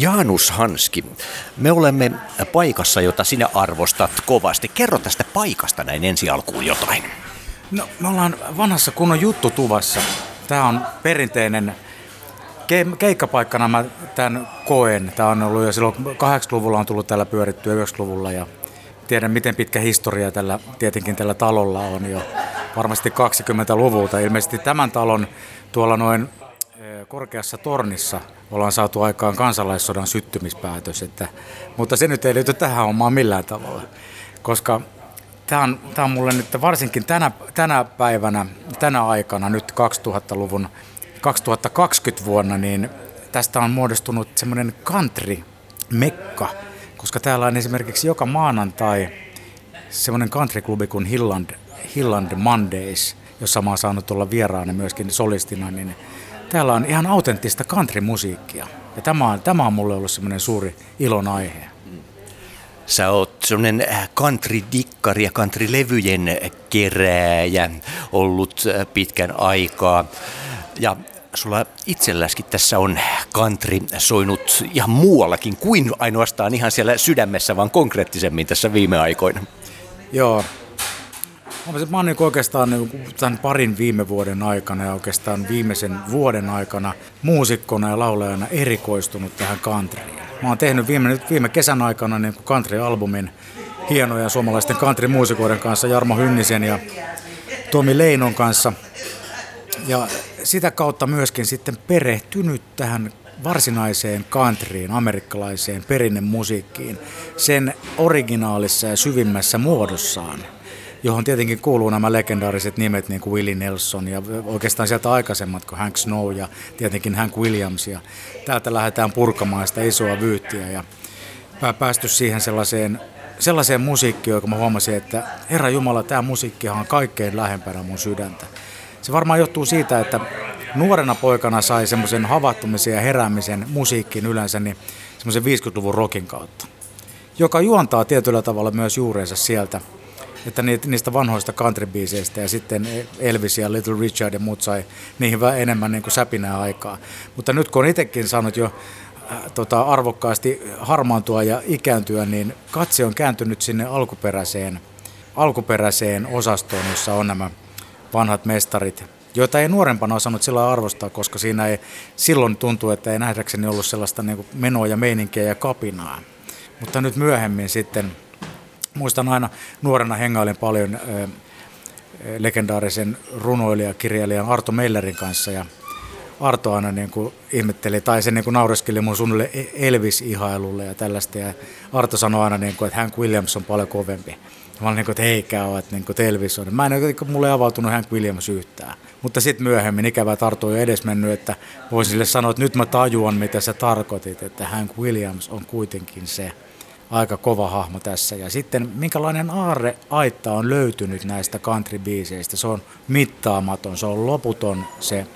Jaanus Hanski, me olemme paikassa, jota sinä arvostat kovasti. Kerro tästä paikasta näin ensi alkuun jotain. No, me ollaan vanhassa kunnon juttutuvassa. Tämä on perinteinen ke- keikkapaikkana mä tämän koen. Tämä on ollut jo silloin 80-luvulla on tullut täällä pyörittyä 90-luvulla ja tiedän miten pitkä historia tällä, tietenkin tällä talolla on jo varmasti 20-luvulta. Ilmeisesti tämän talon tuolla noin korkeassa tornissa ollaan saatu aikaan kansalaissodan syttymispäätös, että, mutta se nyt ei liity tähän omaan millään tavalla, koska tämä on, tämä on mulle nyt varsinkin tänä, tänä päivänä, tänä aikana, nyt 2000-luvun, 2020 vuonna, niin tästä on muodostunut semmoinen country-mekka, koska täällä on esimerkiksi joka maanantai semmoinen countryklubi kuin Hilland, Hilland Mondays, jossa mä oon saanut olla vieraana myöskin solistina, niin täällä on ihan autenttista country-musiikkia. Ja tämä on, tämä on mulle ollut semmoinen suuri ilon aihe. Sä oot semmoinen äh, country-dikkari ja country-levyjen kerääjä ollut äh, pitkän aikaa. Ja sulla itselläskin tässä on country soinut ihan muuallakin kuin ainoastaan ihan siellä sydämessä, vaan konkreettisemmin tässä viime aikoina. Joo, Mä oon niin oikeastaan niin tämän parin viime vuoden aikana ja oikeastaan viimeisen vuoden aikana muusikkona ja laulajana erikoistunut tähän countryin. Mä oon tehnyt viime, nyt viime kesän aikana niin country-albumin hienoja suomalaisten country-muusikoiden kanssa, Jarmo Hynnisen ja Tomi Leinon kanssa. Ja sitä kautta myöskin sitten perehtynyt tähän varsinaiseen countryin, amerikkalaiseen perinnemusiikkiin, sen originaalissa ja syvimmässä muodossaan – johon tietenkin kuuluu nämä legendaariset nimet niin kuin Willie Nelson ja oikeastaan sieltä aikaisemmat kuin Hank Snow ja tietenkin Hank Williams. Ja täältä lähdetään purkamaan sitä isoa vyyhtiä ja päästy siihen sellaiseen, sellaiseen musiikkiin, joka mä huomasin, että Herra Jumala, tämä musiikki on kaikkein lähempänä mun sydäntä. Se varmaan johtuu siitä, että nuorena poikana sai semmoisen havahtumisen ja heräämisen musiikkiin yleensä niin semmoisen 50-luvun rockin kautta, joka juontaa tietyllä tavalla myös juurensa sieltä että niistä vanhoista country ja sitten Elvis ja Little Richard ja muut sai niihin vähän enemmän niin kuin säpinää aikaa. Mutta nyt kun on itsekin saanut jo äh, tota, arvokkaasti harmaantua ja ikääntyä, niin katse on kääntynyt sinne alkuperäiseen, alkuperäiseen osastoon, jossa on nämä vanhat mestarit, joita ei nuorempana osannut sillä arvostaa, koska siinä ei silloin tuntuu, että ei nähdäkseni ollut sellaista niin menoa ja meininkiä ja kapinaa. Mutta nyt myöhemmin sitten muistan aina nuorena hengailin paljon legendaarisen runoilijakirjailijan Arto Mellerin kanssa ja Arto aina niin kuin ihmetteli, tai se niin kuin naureskeli mun suunnille Elvis-ihailulle ja tällaista. Ja Arto sanoi aina, niin kuin, että Hank Williams on paljon kovempi. Mä olin niin kuin, että eikä ole, että, niin kuin, Elvis on. Mä en niin kuin, mulle avautunut Hank Williams yhtään. Mutta sitten myöhemmin ikävä Arto on jo edes mennyt, että voisin sille sanoa, että nyt mä tajuan, mitä sä tarkoitit, että Hank Williams on kuitenkin se aika kova hahmo tässä. Ja sitten minkälainen aarre aitta on löytynyt näistä country-biiseistä. Se on mittaamaton, se on loputon se,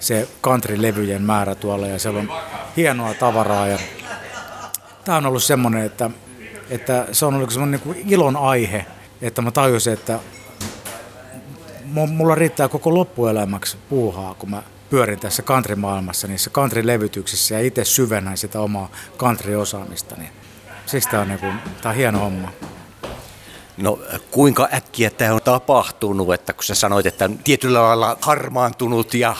se country-levyjen määrä tuolla ja siellä on hienoa tavaraa. Ja tämä on ollut semmoinen, että, että se on ollut semmoinen niin ilon aihe, että mä tajusin, että mulla riittää koko loppuelämäksi puuhaa, kun mä pyörin tässä country-maailmassa, niissä country-levytyksissä ja itse syvennän sitä omaa country-osaamista. Siksi tämä on, niin kuin, tämä on hieno homma. No kuinka äkkiä tämä on tapahtunut, että kun sä sanoit, että tietyllä lailla harmaantunut ja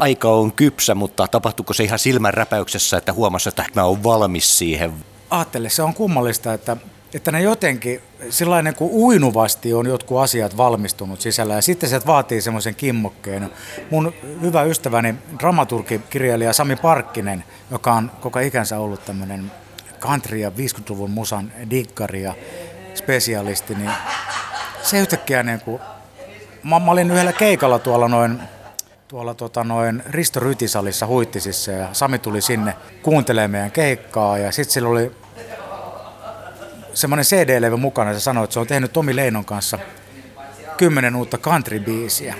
aika on kypsä, mutta tapahtuuko se ihan silmänräpäyksessä, että huomasi, että mä oon valmis siihen? Aattele, se on kummallista, että, että ne jotenkin sellainen kuin uinuvasti on jotkut asiat valmistunut sisällä ja sitten se vaatii semmoisen kimmokkeen. Mun hyvä ystäväni, dramaturgi, kirjailija Sami Parkkinen, joka on koko ikänsä ollut tämmöinen country- ja 50-luvun musan dikkari ja spesialisti, niin se yhtäkkiä niin kuin, mä, mä olin yhdellä keikalla tuolla noin tuolla tota noin Risto Rytisalissa Huittisissa ja Sami tuli sinne kuuntelemaan meidän keikkaa ja sitten sillä oli semmoinen CD-levy mukana ja se sanoi, että se on tehnyt Tomi Leinon kanssa kymmenen uutta country-biisiä,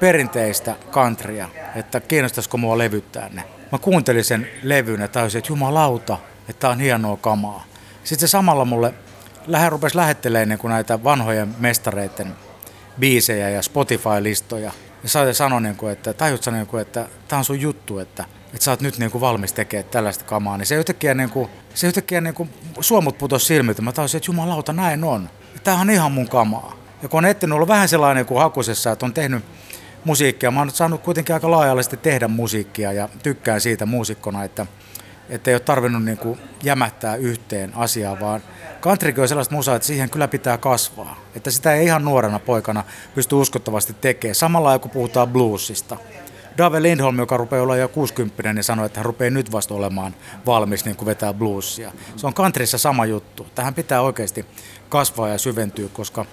perinteistä countrya, että kiinnostaisiko mua levyttää ne. Mä kuuntelin sen levyn ja tajusin, että jumalauta, että tämä on hienoa kamaa. Sitten se samalla mulle lähe, rupesi lähettelemään niin näitä vanhojen mestareiden biisejä ja Spotify-listoja. Ja sai sanoa, niin että tajut niin kuin, että tämä on sun juttu, että että sä oot nyt niin kuin valmis tekemään tällaista kamaa, niin se yhtäkkiä, niin kuin, se yhtäkkiä niin kuin suomut putosi silmiltä. Mä taisin, että jumalauta, näin on. Tämä on ihan mun kamaa. Ja kun on etsinyt ollut vähän sellainen kuin hakusessa, että on tehnyt musiikkia, mä oon saanut kuitenkin aika laajallisesti tehdä musiikkia ja tykkään siitä muusikkona, että, että ei ole tarvinnut niin kuin jämähtää yhteen asiaan, vaan countrykin on sellaista musaa, että siihen kyllä pitää kasvaa. Että sitä ei ihan nuorena poikana pysty uskottavasti tekemään. Samalla kun puhutaan bluesista. Dave Lindholm, joka rupeaa olla jo 60 niin sanoi, että hän rupeaa nyt vasta olemaan valmis niin kuin vetää bluesia. Se on countryssa sama juttu. Tähän pitää oikeasti kasvaa ja syventyä, koska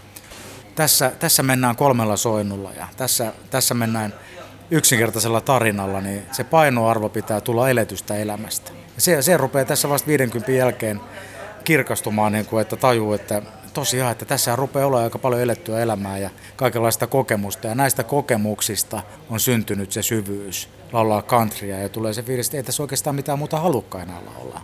tässä, tässä mennään kolmella soinnulla ja tässä, tässä mennään yksinkertaisella tarinalla, niin se painoarvo pitää tulla eletystä elämästä. Ja se, se rupeaa tässä vasta 50 jälkeen kirkastumaan, niin kuin, että tajuu, että tosiaan, että tässä rupeaa olla aika paljon elettyä elämää ja kaikenlaista kokemusta. Ja näistä kokemuksista on syntynyt se syvyys laulaa countrya ja tulee se fiilis, että ei tässä oikeastaan mitään muuta halukka enää laulaa.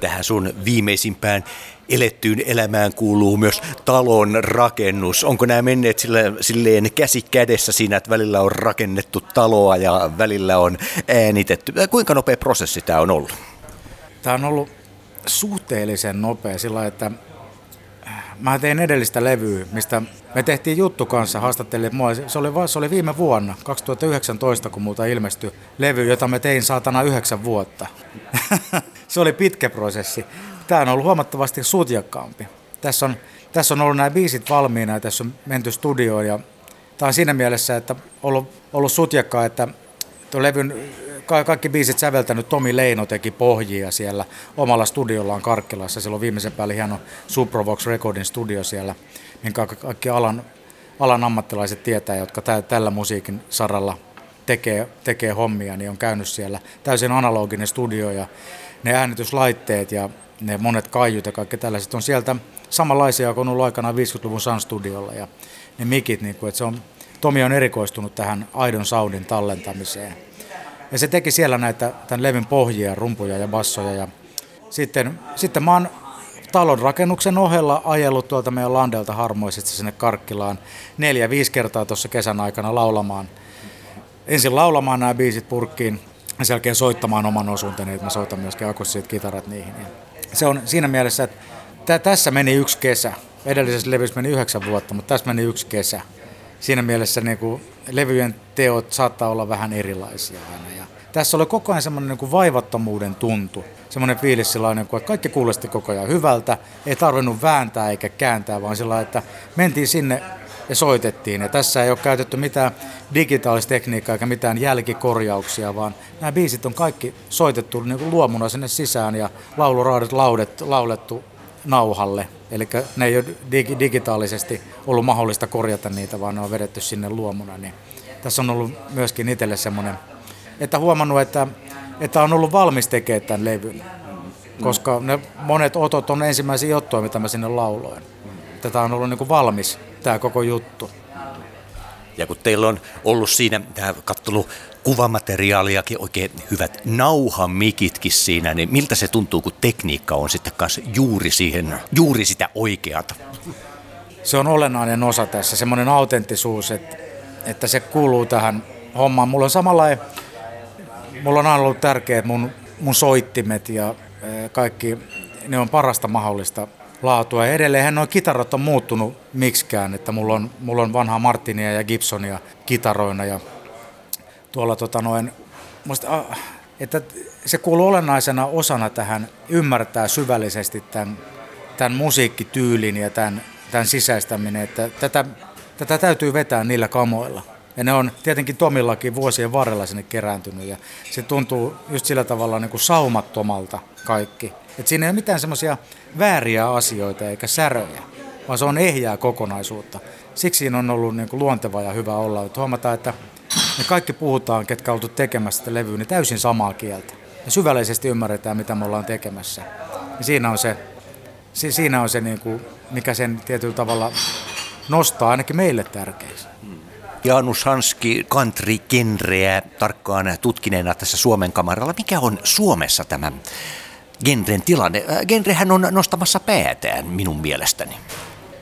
Tähän sun viimeisimpään elettyyn elämään kuuluu myös talon rakennus. Onko nämä menneet sille, silleen käsi kädessä siinä, että välillä on rakennettu taloa ja välillä on äänitetty? Kuinka nopea prosessi tämä on ollut? Tämä on ollut suhteellisen nopea sillä että mä tein edellistä levyä, mistä me tehtiin juttu kanssa, haastattelin mua. Se oli, se oli viime vuonna, 2019, kun multa ilmestyi levy, jota me tein saatana yhdeksän vuotta. se oli pitkä prosessi. Tämä on ollut huomattavasti sutjakkaampi. Tässä on, tässä on ollut nämä biisit valmiina ja tässä on menty studioon ja tämä on siinä mielessä, että ollut, ollut sutjakkaa, että tuon levyn kaikki biisit säveltänyt Tomi Leino teki pohjia siellä omalla studiollaan Karkkilassa. Silloin viimeisen päälle hieno Suprovox Recordin studio siellä, minkä kaikki alan, alan ammattilaiset tietää, jotka tä, tällä musiikin saralla tekee, tekee hommia, niin on käynyt siellä täysin analoginen studio ja ne äänityslaitteet ja ne monet kaiut ja kaikki tällaiset on sieltä samanlaisia kuin on ollut aikanaan 50-luvun Sun Studiolla ja ne mikit, niin kuin, että se on, Tomi on erikoistunut tähän aidon soundin tallentamiseen. Ja se teki siellä näitä tämän levyn pohjia, rumpuja ja bassoja. Ja sitten, sitten mä oon talon rakennuksen ohella ajellut tuolta meidän landelta harmoisesti sinne Karkkilaan neljä, viisi kertaa tuossa kesän aikana laulamaan. Ensin laulamaan nämä biisit purkkiin ja sen jälkeen soittamaan oman osuuteni, että mä soitan myöskin akustiset kitarat niihin. Se on siinä mielessä, että tässä meni yksi kesä. Edellisessä levyssä meni yhdeksän vuotta, mutta tässä meni yksi kesä. Siinä mielessä niin kuin levyjen teot saattaa olla vähän erilaisia aina. Tässä oli koko ajan semmoinen niin vaivattomuuden tuntu. Semmoinen fiilis sellainen, että kaikki kuulosti koko ajan hyvältä. Ei tarvinnut vääntää eikä kääntää, vaan sillä että mentiin sinne ja soitettiin. Ja tässä ei ole käytetty mitään digitaalista tekniikkaa eikä mitään jälkikorjauksia, vaan nämä biisit on kaikki soitettu niin kuin luomuna sinne sisään ja lauluraadet laudet, laulettu nauhalle. Eli ne ei ole dig- digitaalisesti ollut mahdollista korjata niitä, vaan ne on vedetty sinne luomuna. Niin tässä on ollut myöskin itselle semmoinen, että huomannut, että, että on ollut valmis tekemään tämän levyn. Koska ne monet otot on ensimmäisiä ottoja, mitä mä sinne lauloin. Tätä on ollut niin kuin valmis, tämä koko juttu. Ja kun teillä on ollut siinä, tämä kattelu kuvamateriaaliakin oikein hyvät nauhamikitkin siinä, niin miltä se tuntuu, kun tekniikka on sitten kanssa juuri siihen, juuri sitä oikeata? Se on olennainen osa tässä, semmoinen autenttisuus, että, että se kuuluu tähän hommaan. Mulla on samalla, mulla on aina ollut tärkeää, mun, mun soittimet ja eh, kaikki, ne on parasta mahdollista laatua. Ja edelleenhän nuo kitarat on muuttunut miksikään, että mulla on, mulla on vanhaa Martinia ja Gibsonia kitaroina ja tuolla tota noin, musta, että se kuuluu olennaisena osana tähän ymmärtää syvällisesti tämän, tämän musiikkityylin ja tämän, tämän sisäistäminen, että tätä, tätä täytyy vetää niillä kamoilla. Ja ne on tietenkin Tomillakin vuosien varrella sinne kerääntynyt ja se tuntuu just sillä tavalla niin kuin saumattomalta kaikki. Et siinä ei ole mitään semmoisia vääriä asioita eikä säröjä, vaan se on ehjää kokonaisuutta. Siksi siinä on ollut niin kuin luonteva ja hyvä olla. Että huomataan, että me kaikki puhutaan, ketkä oltu tekemässä sitä levyä, niin täysin samaa kieltä. Ja syvällisesti ymmärretään, mitä me ollaan tekemässä. Ja siinä on se, siinä on se niin kuin, mikä sen tietyllä tavalla nostaa ainakin meille tärkeäksi. Janus Hanski country-genreä tarkkaan tutkineena tässä Suomen kamaralla. Mikä on Suomessa tämä genren tilanne? Äh, genrehän on nostamassa päätään minun mielestäni.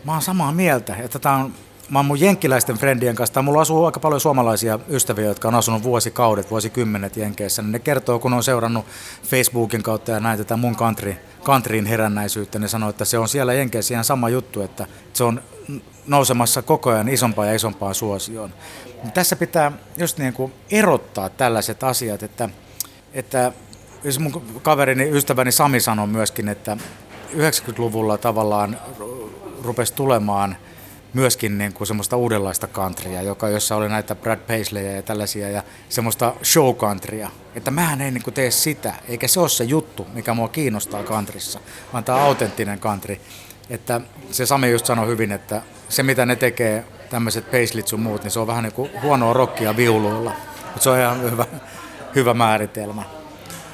Mä oon samaa mieltä, että tämä on mä oon mun jenkkiläisten friendien kanssa, tai mulla asuu aika paljon suomalaisia ystäviä, jotka on asunut vuosikaudet, vuosikymmenet Jenkeissä, niin ne kertoo, kun on seurannut Facebookin kautta ja näin tätä mun country, countryin herännäisyyttä, ne sanoo, että se on siellä Jenkeissä ihan sama juttu, että se on nousemassa koko ajan isompaan ja isompaan suosioon. Tässä pitää just niin kuin erottaa tällaiset asiat, että, että jos mun kaverini, ystäväni Sami sanoi myöskin, että 90-luvulla tavallaan rupesi tulemaan myöskin niin kuin semmoista uudenlaista countrya, joka, jossa oli näitä Brad Paisleyja ja tällaisia ja semmoista show countrya. Että mähän en niin kuin tee sitä, eikä se ole se juttu, mikä mua kiinnostaa countryssa, vaan tämä autenttinen country. Että se Sami just sanoi hyvin, että se mitä ne tekee, tämmöiset Paisleyt sun muut, niin se on vähän niin kuin huonoa rockia viuluilla. Mutta se on ihan hyvä, hyvä määritelmä.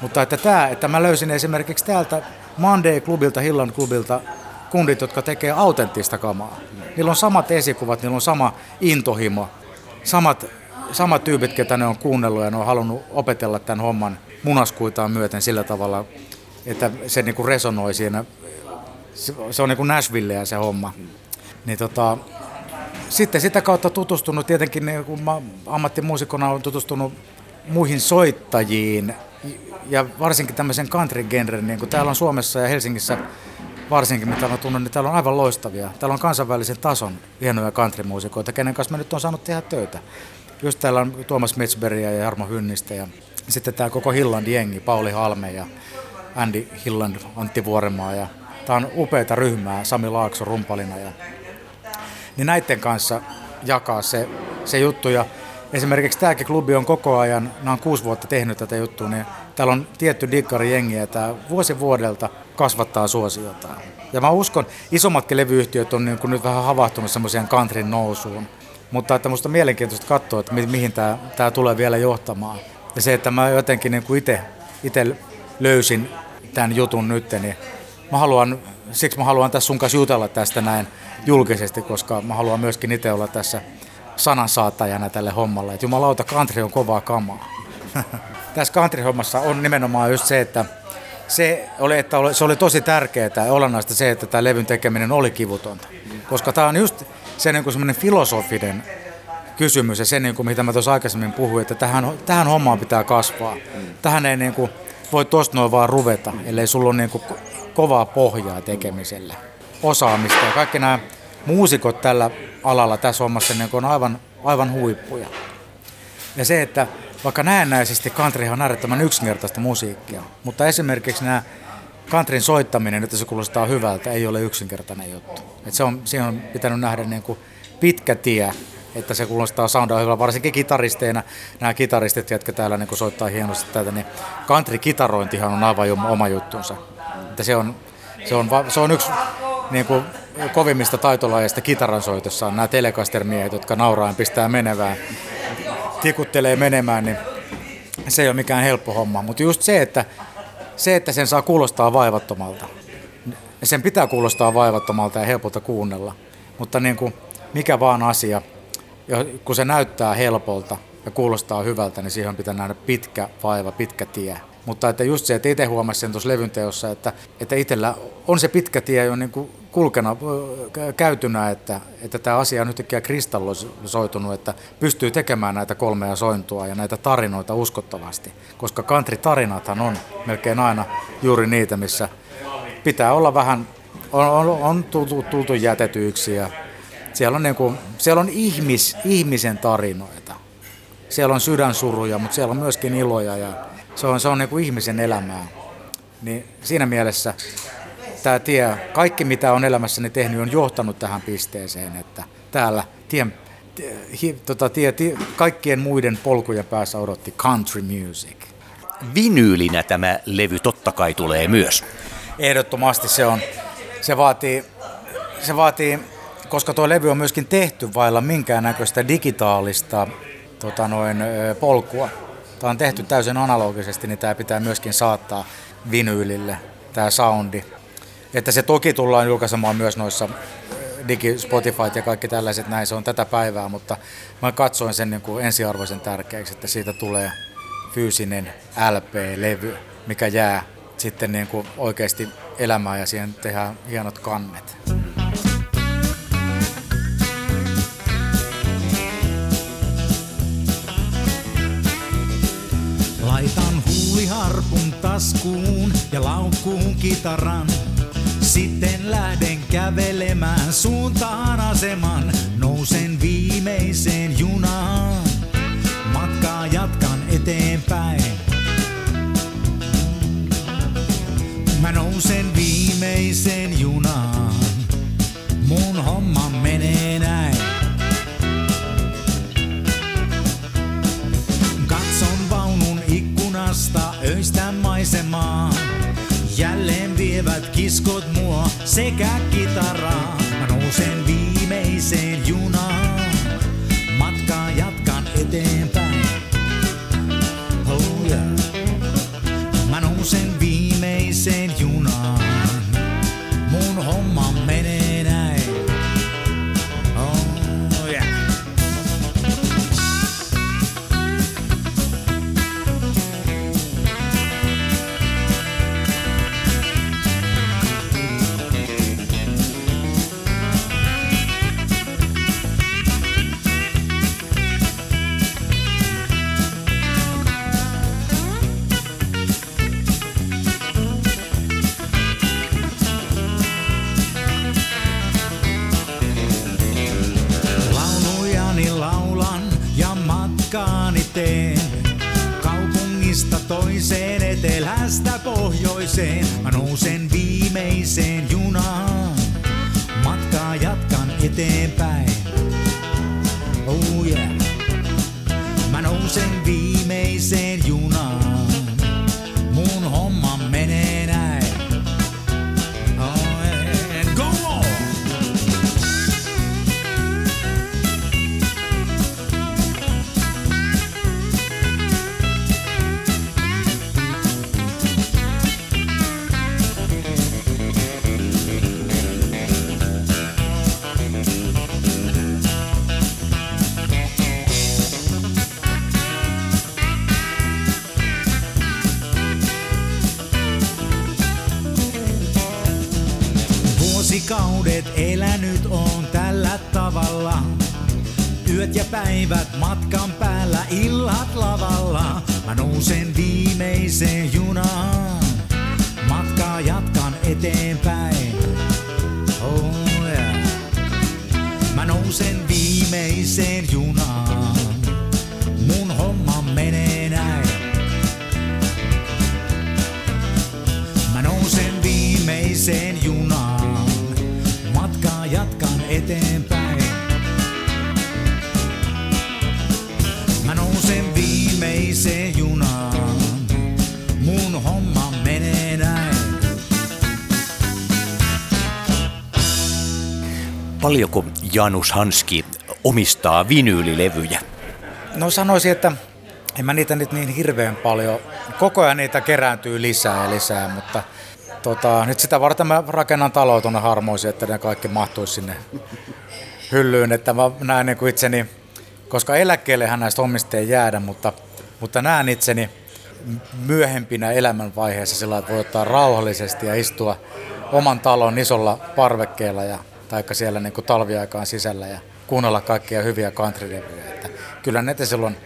Mutta että, tämä, että mä löysin esimerkiksi täältä Monday-klubilta, Hillan klubilta kundit, jotka tekee autenttista kamaa. Niillä on samat esikuvat, niillä on sama intohimo, samat, samat tyypit, ketä ne on kuunnellut ja ne on halunnut opetella tämän homman munaskuitaan myöten sillä tavalla, että se niinku resonoi siinä. Se on niin kuin Nashvilleä se homma. Niin tota, sitten sitä kautta tutustunut tietenkin, niin kun mä ammattimuusikona olen tutustunut muihin soittajiin ja varsinkin tämmöisen country-genren, niin kuin täällä on Suomessa ja Helsingissä varsinkin, mitä mä tunnen, niin täällä on aivan loistavia. Täällä on kansainvälisen tason hienoja country-muusikoita, kenen kanssa me nyt on saanut tehdä töitä. Just täällä on Tuomas Metsbergia ja Jarmo Hynnistä ja sitten tämä koko Hilland-jengi, Pauli Halme ja Andy Hilland, Antti Vuoremaa ja tämä on upeita ryhmää, Sami Laakso rumpalina ja niin näiden kanssa jakaa se, se juttu ja esimerkiksi tämäkin klubi on koko ajan, nämä on kuusi vuotta tehnyt tätä juttua, niin täällä on tietty jengi ja tämä vuosi vuodelta kasvattaa suosiotaan. Ja mä uskon, isommatkin levyyhtiöt on niin kuin nyt vähän havahtunut semmoiseen countryn nousuun. Mutta että musta on mielenkiintoista katsoa, että mi- mihin tämä, tämä tulee vielä johtamaan. Ja se, että mä jotenkin niin itse löysin tämän jutun nyt, niin mä haluan, siksi mä haluan tässä sun kanssa jutella tästä näin julkisesti, koska mä haluan myöskin itse olla tässä sanansaattajana tälle hommalle. Että jumalauta, country on kovaa kamaa. Tässä country-hommassa on nimenomaan just se, että se oli, että se oli tosi tärkeää ja olennaista se, että tämä levyn tekeminen oli kivutonta. Koska tämä on just se niin semmoinen filosofinen kysymys ja se, niin kuin, mitä mä tuossa aikaisemmin puhuin, että tähän, tähän hommaan pitää kasvaa. Tähän ei niin kuin, voi tuosta noin vaan ruveta, ellei sulla ole niin kuin, kovaa pohjaa tekemiselle, osaamista. Ja kaikki nämä muusikot tällä alalla tässä hommassa niin on aivan, aivan huippuja. Ja se, että vaikka näennäisesti country on äärettömän yksinkertaista musiikkia, mutta esimerkiksi nämä countryn soittaminen, että se kuulostaa hyvältä, ei ole yksinkertainen juttu. Et se on, siihen on pitänyt nähdä niin kuin pitkä tie, että se kuulostaa soundaa hyvältä, varsinkin kitaristeina. Nämä kitaristit, jotka täällä niin soittaa hienosti tätä, niin country-kitarointihan on aivan oma juttunsa. Että se on, se on, se on yksi niin kuin kovimmista taitolajeista kitaransoitossa on nämä telekastermiehet, jotka nauraan pistää menevään, tikuttelee menemään, niin se ei ole mikään helppo homma. Mutta just se että, se, että sen saa kuulostaa vaivattomalta, sen pitää kuulostaa vaivattomalta ja helpolta kuunnella. Mutta niin kuin mikä vaan asia, kun se näyttää helpolta ja kuulostaa hyvältä, niin siihen pitää nähdä pitkä vaiva, pitkä tie. Mutta että just se, että itse huomasin sen tuossa levyn teossa, että, että itsellä on se pitkä tie jo niin kuin kulkena, käytynä, että, että tämä asia on yhtäkkiä kristallisoitunut, että pystyy tekemään näitä kolmea sointua ja näitä tarinoita uskottavasti. Koska country-tarinathan on melkein aina juuri niitä, missä pitää olla vähän, on, on, on tultu, tultu jätetyiksi ja siellä on, niin kuin, siellä on ihmis, ihmisen tarinoita. Siellä on sydänsuruja, mutta siellä on myöskin iloja ja se on, se on niin kuin ihmisen elämää. Niin siinä mielessä tämä tie, kaikki mitä on elämässäni tehnyt, on johtanut tähän pisteeseen, että täällä tien, hi, tota, tie, tie, kaikkien muiden polkujen päässä odotti country music. Vinyylinä tämä levy totta kai tulee myös. Ehdottomasti se on. Se vaatii, se vaatii koska tuo levy on myöskin tehty vailla minkäännäköistä digitaalista tota noin, polkua. Tämä on tehty täysin analogisesti, niin tämä pitää myöskin saattaa vinyylille, tämä soundi. Että se toki tullaan julkaisemaan myös noissa digi, Spotify ja kaikki tällaiset näin, se on tätä päivää, mutta mä katsoin sen niin kuin ensiarvoisen tärkeäksi, että siitä tulee fyysinen LP-levy, mikä jää sitten niin kuin oikeasti elämään ja siihen tehdään hienot kannet. Laitan huuliharpun taskuun ja laukkuun kitaran. Sitten lähden kävelemään suuntaan aseman. Nousen viimeiseen junaan. Matkaa jatkan eteenpäin. Mä nousen viimeiseen junaan. Öistä maisemaa. Jälleen vievät kiskot mua sekä kitaraa. Mä nousen viimeiseen junaan. Paljonko Janus Hanski omistaa vinyylilevyjä? No sanoisin, että en mä niitä nyt niin hirveän paljon. Koko ajan niitä kerääntyy lisää ja lisää, mutta tota, nyt sitä varten mä rakennan taloa tuonne harmoisiin, että ne kaikki mahtuisi sinne hyllyyn. Että mä näen niin itseni, koska eläkkeellehän näistä hommista ei jäädä, mutta, mutta näen itseni myöhempinä elämänvaiheessa sillä, että voi ottaa rauhallisesti ja istua oman talon isolla parvekkeella ja taikka siellä niin kuin talviaikaan sisällä ja kuunnella kaikkia hyviä countrylevyjä. Että kyllä näitä silloin,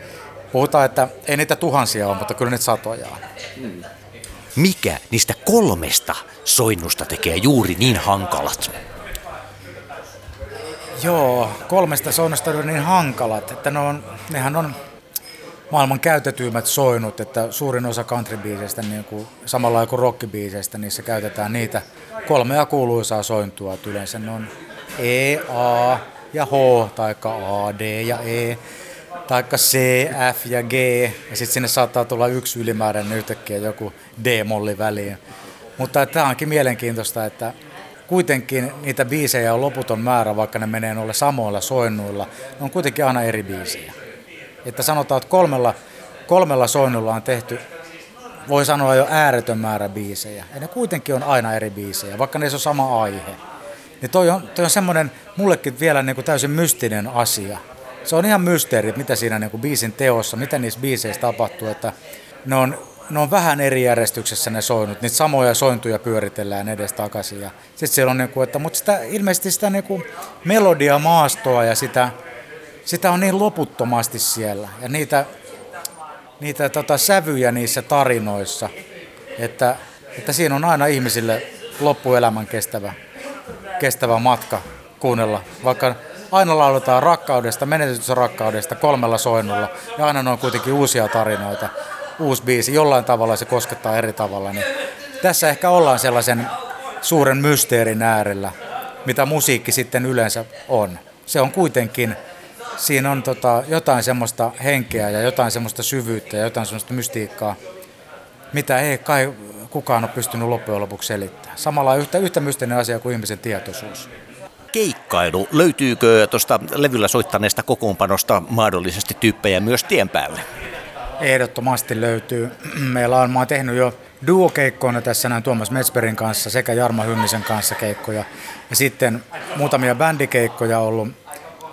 puhutaan, että ei niitä tuhansia ole, mutta kyllä niitä satoja on. Mikä niistä kolmesta soinnusta tekee juuri niin hankalat? Joo, kolmesta soinnusta on niin hankalat, että ne on, nehän on maailman käytetyimmät soinut, että suurin osa countrybiiseistä, niin kuin, samalla kuin rockibiiseistä, niissä käytetään niitä kolmea kuuluisaa sointua. Että yleensä ne on E, A ja H, taikka A, D ja E, taikka C, F ja G, ja sitten sinne saattaa tulla yksi ylimääräinen yhtäkkiä joku D-molli väliin. Mutta tämä onkin mielenkiintoista, että kuitenkin niitä biisejä on loputon määrä, vaikka ne menee noilla samoilla soinnuilla. Ne on kuitenkin aina eri biisejä. Että sanotaan, että kolmella, kolmella soinnulla on tehty, voi sanoa jo ääretön määrä biisejä. Ja ne kuitenkin on aina eri biisejä, vaikka ne on sama aihe. Niin toi on, toi on semmoinen mullekin vielä niin kuin täysin mystinen asia. Se on ihan mysteeri, mitä siinä niin kuin biisin teossa, mitä niissä biiseissä tapahtuu, että ne on, ne on vähän eri järjestyksessä ne soinut. Niitä samoja sointuja pyöritellään edes takaisin. Sitten siellä on niin kuin, että, mutta sitä, ilmeisesti sitä niin kuin melodia maastoa ja sitä, sitä on niin loputtomasti siellä. Ja niitä, niitä tota, sävyjä niissä tarinoissa, että, että siinä on aina ihmisille loppuelämän kestävä, kestävä matka kuunnella, vaikka aina lauletaan rakkaudesta, menetetystä rakkaudesta kolmella soinnulla ja aina ne on kuitenkin uusia tarinoita, uusi biisi, jollain tavalla se koskettaa eri tavalla, niin tässä ehkä ollaan sellaisen suuren mysteerin äärellä, mitä musiikki sitten yleensä on. Se on kuitenkin, siinä on tota, jotain semmoista henkeä ja jotain semmoista syvyyttä ja jotain semmoista mystiikkaa, mitä ei kai kukaan ole pystynyt loppujen lopuksi selittämään. Samalla yhtä, yhtä mysteerinen asia kuin ihmisen tietoisuus keikkailu. Löytyykö tuosta levyllä soittaneesta kokoonpanosta mahdollisesti tyyppejä myös tien päälle? Ehdottomasti löytyy. Meillä on, mä oon tehnyt jo duokeikkoina tässä näin Tuomas Metsberin kanssa sekä Jarmo Hynnisen kanssa keikkoja. Ja sitten muutamia bändikeikkoja ollut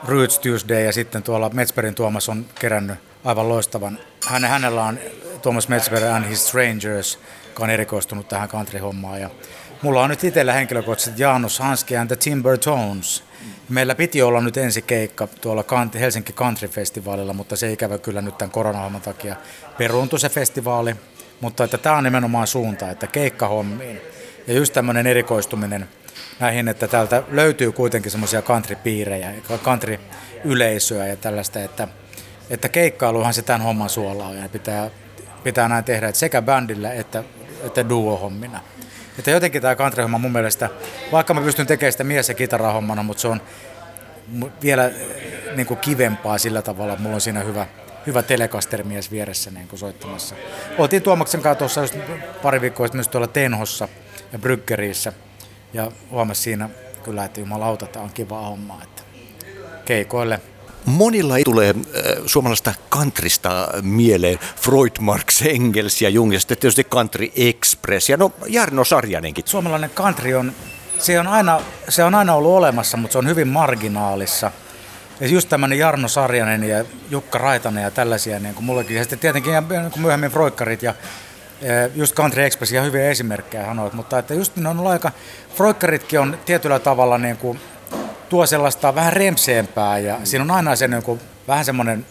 Roots Tuesday ja sitten tuolla Metsberin Tuomas on kerännyt aivan loistavan. Häne, hänellä on Tuomas Metsber and His Strangers, joka on erikoistunut tähän country-hommaan. Ja mulla on nyt itsellä henkilökohtaisesti Jaanus Hanski and the Timber Tones. Meillä piti olla nyt ensi keikka tuolla Helsinki Country Festivalilla, mutta se ikävä kyllä nyt tämän koronahomman takia peruuntui se festivaali. Mutta että tämä on nimenomaan suunta, että keikkahommiin. Ja just tämmöinen erikoistuminen näihin, että täältä löytyy kuitenkin semmoisia country-piirejä, country-yleisöä ja tällaista, että, että keikkailuhan se tämän homman suola on ja pitää, pitää näin tehdä, että sekä bändillä että, että duo-hommina. Että jotenkin tämä country-homma mun mielestä, vaikka mä pystyn tekemään sitä mies- ja kitarahommana, mutta se on vielä niin kuin kivempaa sillä tavalla, että mulla on siinä hyvä, hyvä telekastermies vieressä niin kuin soittamassa. Oltiin Tuomaksen kanssa tuossa just pari viikkoa sitten myös tuolla Tenhossa ja Bryggeriissä ja huomasi siinä kyllä, että jumalauta, tämä on kiva homma, että keikoille Monilla ei tule äh, suomalaista kantrista mieleen Freud, Marx, Engels ja Jung ja sitten tietysti Country Express ja no Jarno Sarjanenkin. Suomalainen country on, se on, aina, se on aina ollut olemassa, mutta se on hyvin marginaalissa. Ja just tämmöinen Jarno Sarjanen ja Jukka Raitanen ja tällaisia, niin kuin mullekin. Ja sitten tietenkin niin kuin myöhemmin Freudkarit ja just Country Express ja hyviä esimerkkejä hän mutta että just ne on aika, Freudkaritkin on tietyllä tavalla niin kuin tuo sellaista vähän remseempää ja siinä on aina se niin kuin, vähän semmoinen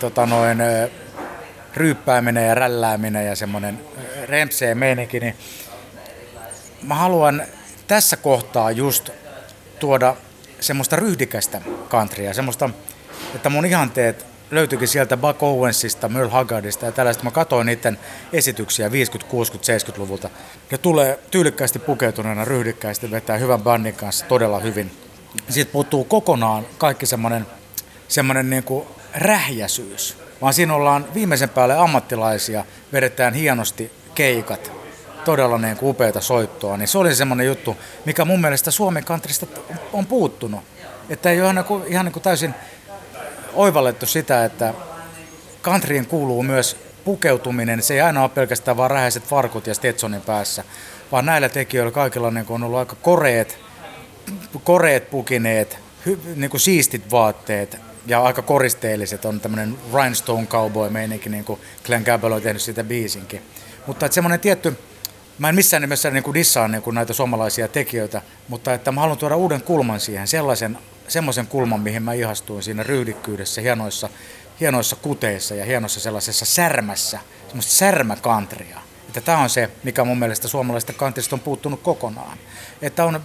tota noin, ryyppääminen ja rällääminen ja semmoinen remseen meininki, niin mä haluan tässä kohtaa just tuoda semmoista ryhdikästä countrya, semmoista, että mun ihanteet löytyikin sieltä Buck Owensista, Merle Haggardista ja tällaista. Mä katsoin niiden esityksiä 50, 60, 70-luvulta. Ne tulee tyylikkäästi pukeutuneena, ryhdikkäästi, vetää hyvän bandin kanssa todella hyvin. Siitä puuttuu kokonaan kaikki semmoinen, semmoinen niin kuin rähjäisyys. Vaan siinä ollaan viimeisen päälle ammattilaisia, vedetään hienosti keikat, todella niin kuin upeita soittoa, niin se oli semmoinen juttu, mikä mun mielestä Suomen kantrista on puuttunut. Että ei ole ihan, niin kuin, ihan niin kuin täysin oivallettu sitä, että countryin kuuluu myös pukeutuminen. Se ei aina ole pelkästään vaan rähäiset farkut ja Stetsonin päässä, vaan näillä tekijöillä kaikilla niin on ollut aika koreet, koreet pukineet, hy, niin kuin siistit vaatteet ja aika koristeelliset. On tämmöinen rhinestone cowboy meininki, niin kuin Glenn Campbell on tehnyt siitä biisinkin. Mutta että semmoinen tietty, mä en missään nimessä niin kuin dissaa niin kuin näitä suomalaisia tekijöitä, mutta että mä haluan tuoda uuden kulman siihen, sellaisen semmoisen kulman, mihin mä ihastuin siinä ryhdikkyydessä, hienoissa, hienoissa kuteissa ja hienossa sellaisessa särmässä, semmoista särmäkantria. Että tämä on se, mikä mun mielestä suomalaisesta kantrista on puuttunut kokonaan. Että on,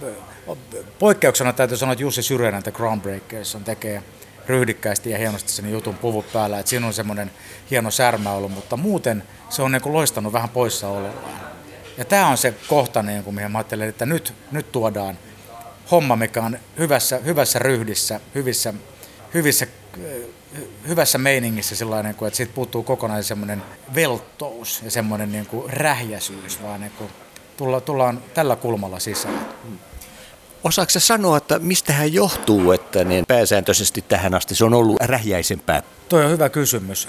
poikkeuksena täytyy sanoa, että Jussi Syrjänä The Groundbreakers on tekee ryhdikkäästi ja hienosti sen jutun puvut päällä, että siinä on semmoinen hieno särmä ollut, mutta muuten se on niin loistanut vähän poissaolollaan. Ja tämä on se kohta, niin kuin, mihin mä ajattelen, että nyt, nyt tuodaan homma, mikä on hyvässä, hyvässä ryhdissä, hyvissä, hyvissä, hyvässä meiningissä sellainen, että siitä puuttuu kokonaan semmoinen velttous ja semmoinen niin kuin rähjäisyys, vaan niin kuin tulla, tullaan tällä kulmalla sisään. Osaatko sanoa, että mistä hän johtuu, että niin pääsääntöisesti tähän asti se on ollut rähjäisempää? Tuo on hyvä kysymys.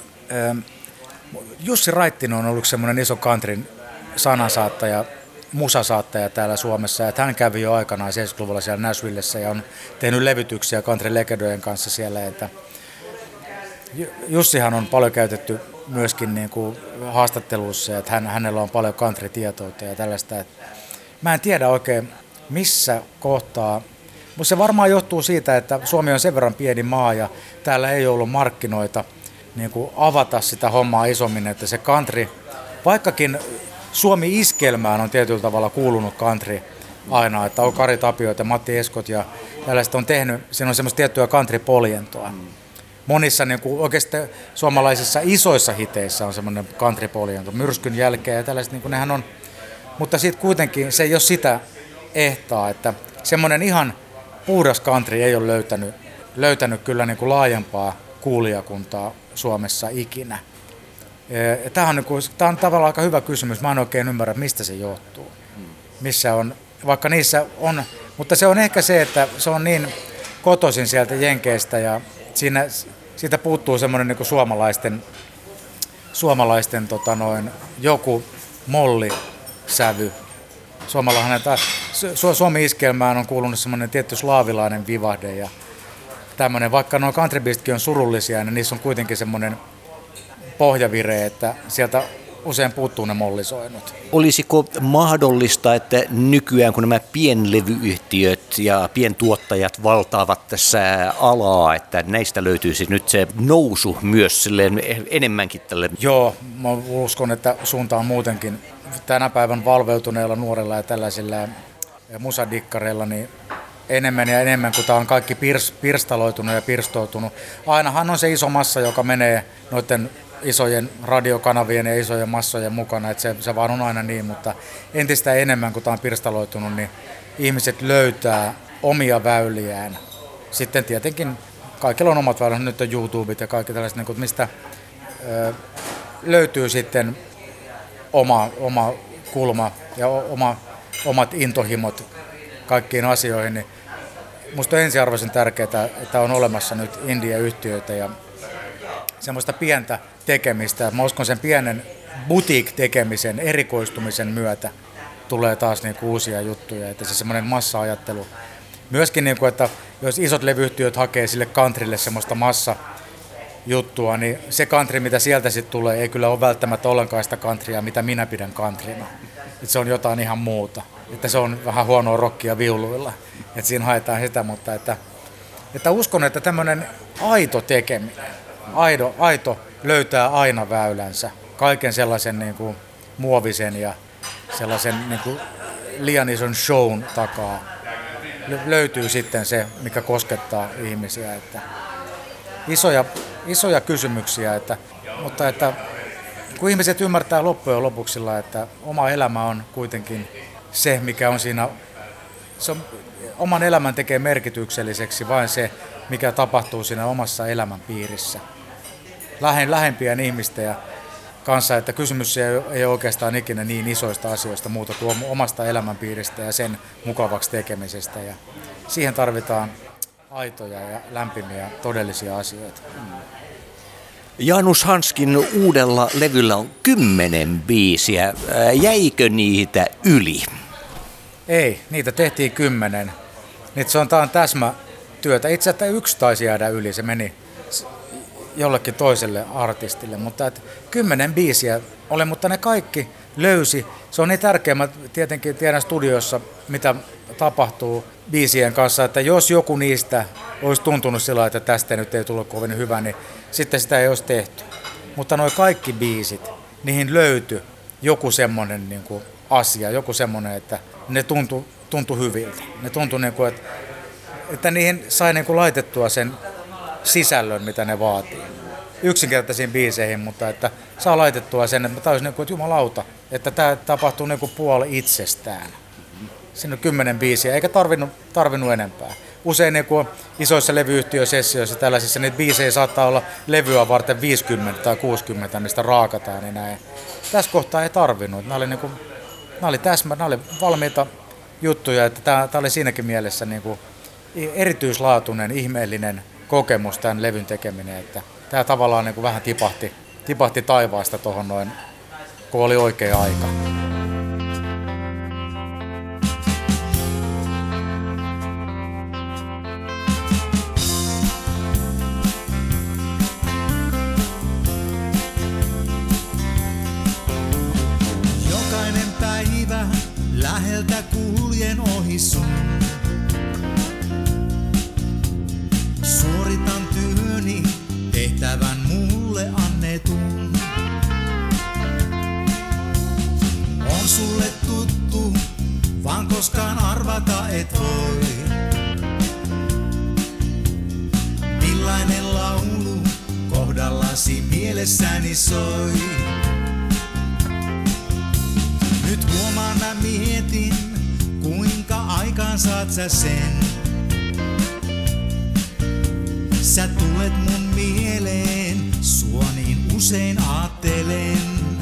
Jussi Raittinen on ollut semmoinen iso kantrin sanansaattaja musasaattaja täällä Suomessa. Että hän kävi jo aikanaan 70-luvulla siellä Nashvillessä ja on tehnyt levytyksiä country legendojen kanssa siellä. Että Jussihan on paljon käytetty myöskin niin kuin haastatteluissa, että hän, hänellä on paljon country-tietoutta ja tällaista. Että mä en tiedä oikein missä kohtaa, mutta se varmaan johtuu siitä, että Suomi on sen verran pieni maa ja täällä ei ollut markkinoita niin kuin avata sitä hommaa isommin, että se country, vaikkakin Suomi iskelmään on tietyllä tavalla kuulunut country aina, että on Kari Tapio ja Matti Eskot ja tällaiset on tehnyt, siinä on semmoista tiettyä country-poljentoa. Monissa niin kuin oikeastaan suomalaisissa isoissa hiteissä on semmoinen country-poljento, myrskyn jälkeen ja tällaiset, niin kuin nehän on, mutta sitten kuitenkin se ei ole sitä ehtaa, että semmoinen ihan puhdas country ei ole löytänyt, löytänyt kyllä niin kuin laajempaa kuulijakuntaa Suomessa ikinä. Tämä on, niin kuin, tämä on tavallaan aika hyvä kysymys. Mä en oikein ymmärrä, mistä se johtuu. Missä on, vaikka niissä on, mutta se on ehkä se, että se on niin kotoisin sieltä Jenkeistä ja siinä, siitä puuttuu semmoinen niin suomalaisten, suomalaisten tota noin, joku mollisävy. Suomallahan Su- Suomi-iskelmään on kuulunut semmoinen tietty slaavilainen vivahde ja tämmöinen, vaikka nuo country on surullisia, niin niissä on kuitenkin semmoinen pohjavire, että sieltä usein puuttuu ne mollisoinnut. Olisiko mahdollista, että nykyään kun nämä pienlevyyhtiöt ja pientuottajat valtaavat tässä alaa, että näistä löytyisi nyt se nousu myös enemmänkin tälle? Joo, mä uskon, että suunta on muutenkin tänä päivän valveutuneilla nuorilla ja tällaisilla musadikkareilla, niin enemmän ja enemmän, kun tämä on kaikki pirs, pirstaloitunut ja pirstoutunut. Ainahan on se iso massa, joka menee noiden isojen radiokanavien ja isojen massojen mukana, että se, se vaan on aina niin, mutta entistä enemmän, kun tämä on pirstaloitunut, niin ihmiset löytää omia väyliään. Sitten tietenkin kaikilla on omat väylät, nyt on YouTubet ja kaikki tällaiset, niin mistä ö, löytyy sitten oma, oma kulma ja oma, omat intohimot kaikkiin asioihin, niin Minusta on ensiarvoisen tärkeää, että on olemassa nyt India-yhtiöitä ja semmoista pientä tekemistä. Mä uskon sen pienen boutique-tekemisen, erikoistumisen myötä tulee taas niinku uusia juttuja, että se semmoinen massa-ajattelu. Myöskin, niinku, että jos isot levyyhtiöt hakee sille kantrille semmoista massa juttua, niin se country, mitä sieltä sitten tulee, ei kyllä ole välttämättä ollenkaan sitä countrya, mitä minä pidän countryna. Et se on jotain ihan muuta. Että se on vähän huonoa rockia viuluilla. Että siinä haetaan sitä, mutta että, että uskon, että tämmöinen aito tekeminen, aito, aito löytää aina väylänsä. Kaiken sellaisen niin kuin muovisen ja sellaisen niin kuin liian ison shown takaa löytyy sitten se, mikä koskettaa ihmisiä. Että isoja, isoja kysymyksiä, että, mutta että kun ihmiset ymmärtää loppujen lopuksilla, että oma elämä on kuitenkin se, mikä on siinä, se on, oman elämän tekee merkitykselliseksi vain se, mikä tapahtuu siinä omassa elämän piirissä. Lähen, lähempien ihmisten ja kanssa, että kysymys ei, ei oikeastaan ikinä niin isoista asioista muuta kuin omasta elämänpiiristä ja sen mukavaksi tekemisestä. Ja siihen tarvitaan aitoja ja lämpimiä todellisia asioita. Janus Hanskin uudella levyllä on kymmenen biisiä. Jäikö niitä yli? Ei, niitä tehtiin kymmenen. Nyt se on, tämä on täsmätyötä. Itse asiassa yksi taisi jäädä yli, se meni jollekin toiselle artistille, mutta että kymmenen biisiä oli, mutta ne kaikki löysi. Se on niin tärkeää, mä tietenkin tiedän studiossa, mitä tapahtuu biisien kanssa, että jos joku niistä olisi tuntunut sillä että tästä nyt ei tullut kovin hyvä, niin sitten sitä ei olisi tehty. Mutta nuo kaikki biisit, niihin löytyi joku semmoinen niin kuin asia, joku semmoinen, että ne tuntui, tuntui hyviltä. Ne tuntui, niin kuin, että, että niihin sai niin kuin laitettua sen sisällön, mitä ne vaatii. Yksinkertaisiin biiseihin, mutta että saa laitettua sen, että niin kuin, että jumalauta, että tämä tapahtuu niin kuin puoli itsestään. Siinä on kymmenen biisiä, eikä tarvinnut, tarvinnut enempää. Usein niin kuin isoissa levyyhtiösessioissa tällaisissa niitä biisejä saattaa olla levyä varten 50 tai 60, mistä raakataan. Niin näin. Tässä kohtaa ei tarvinnut. Nämä oli, niin kuin, nämä oli täsmä, nämä oli valmiita juttuja, että tämä, tämä oli siinäkin mielessä niin kuin erityislaatuinen, ihmeellinen kokemus tämän levyn tekeminen, että tämä tavallaan niin kuin vähän tipahti, tipahti taivaasta tuohon noin, kun oli oikea aika. Vaan koskaan arvata et voi. Millainen laulu kohdallasi mielessäni soi. Nyt huomaan mä mietin, kuinka aikaan saat sä sen. Sä tulet mun mieleen, sua niin usein aattelen.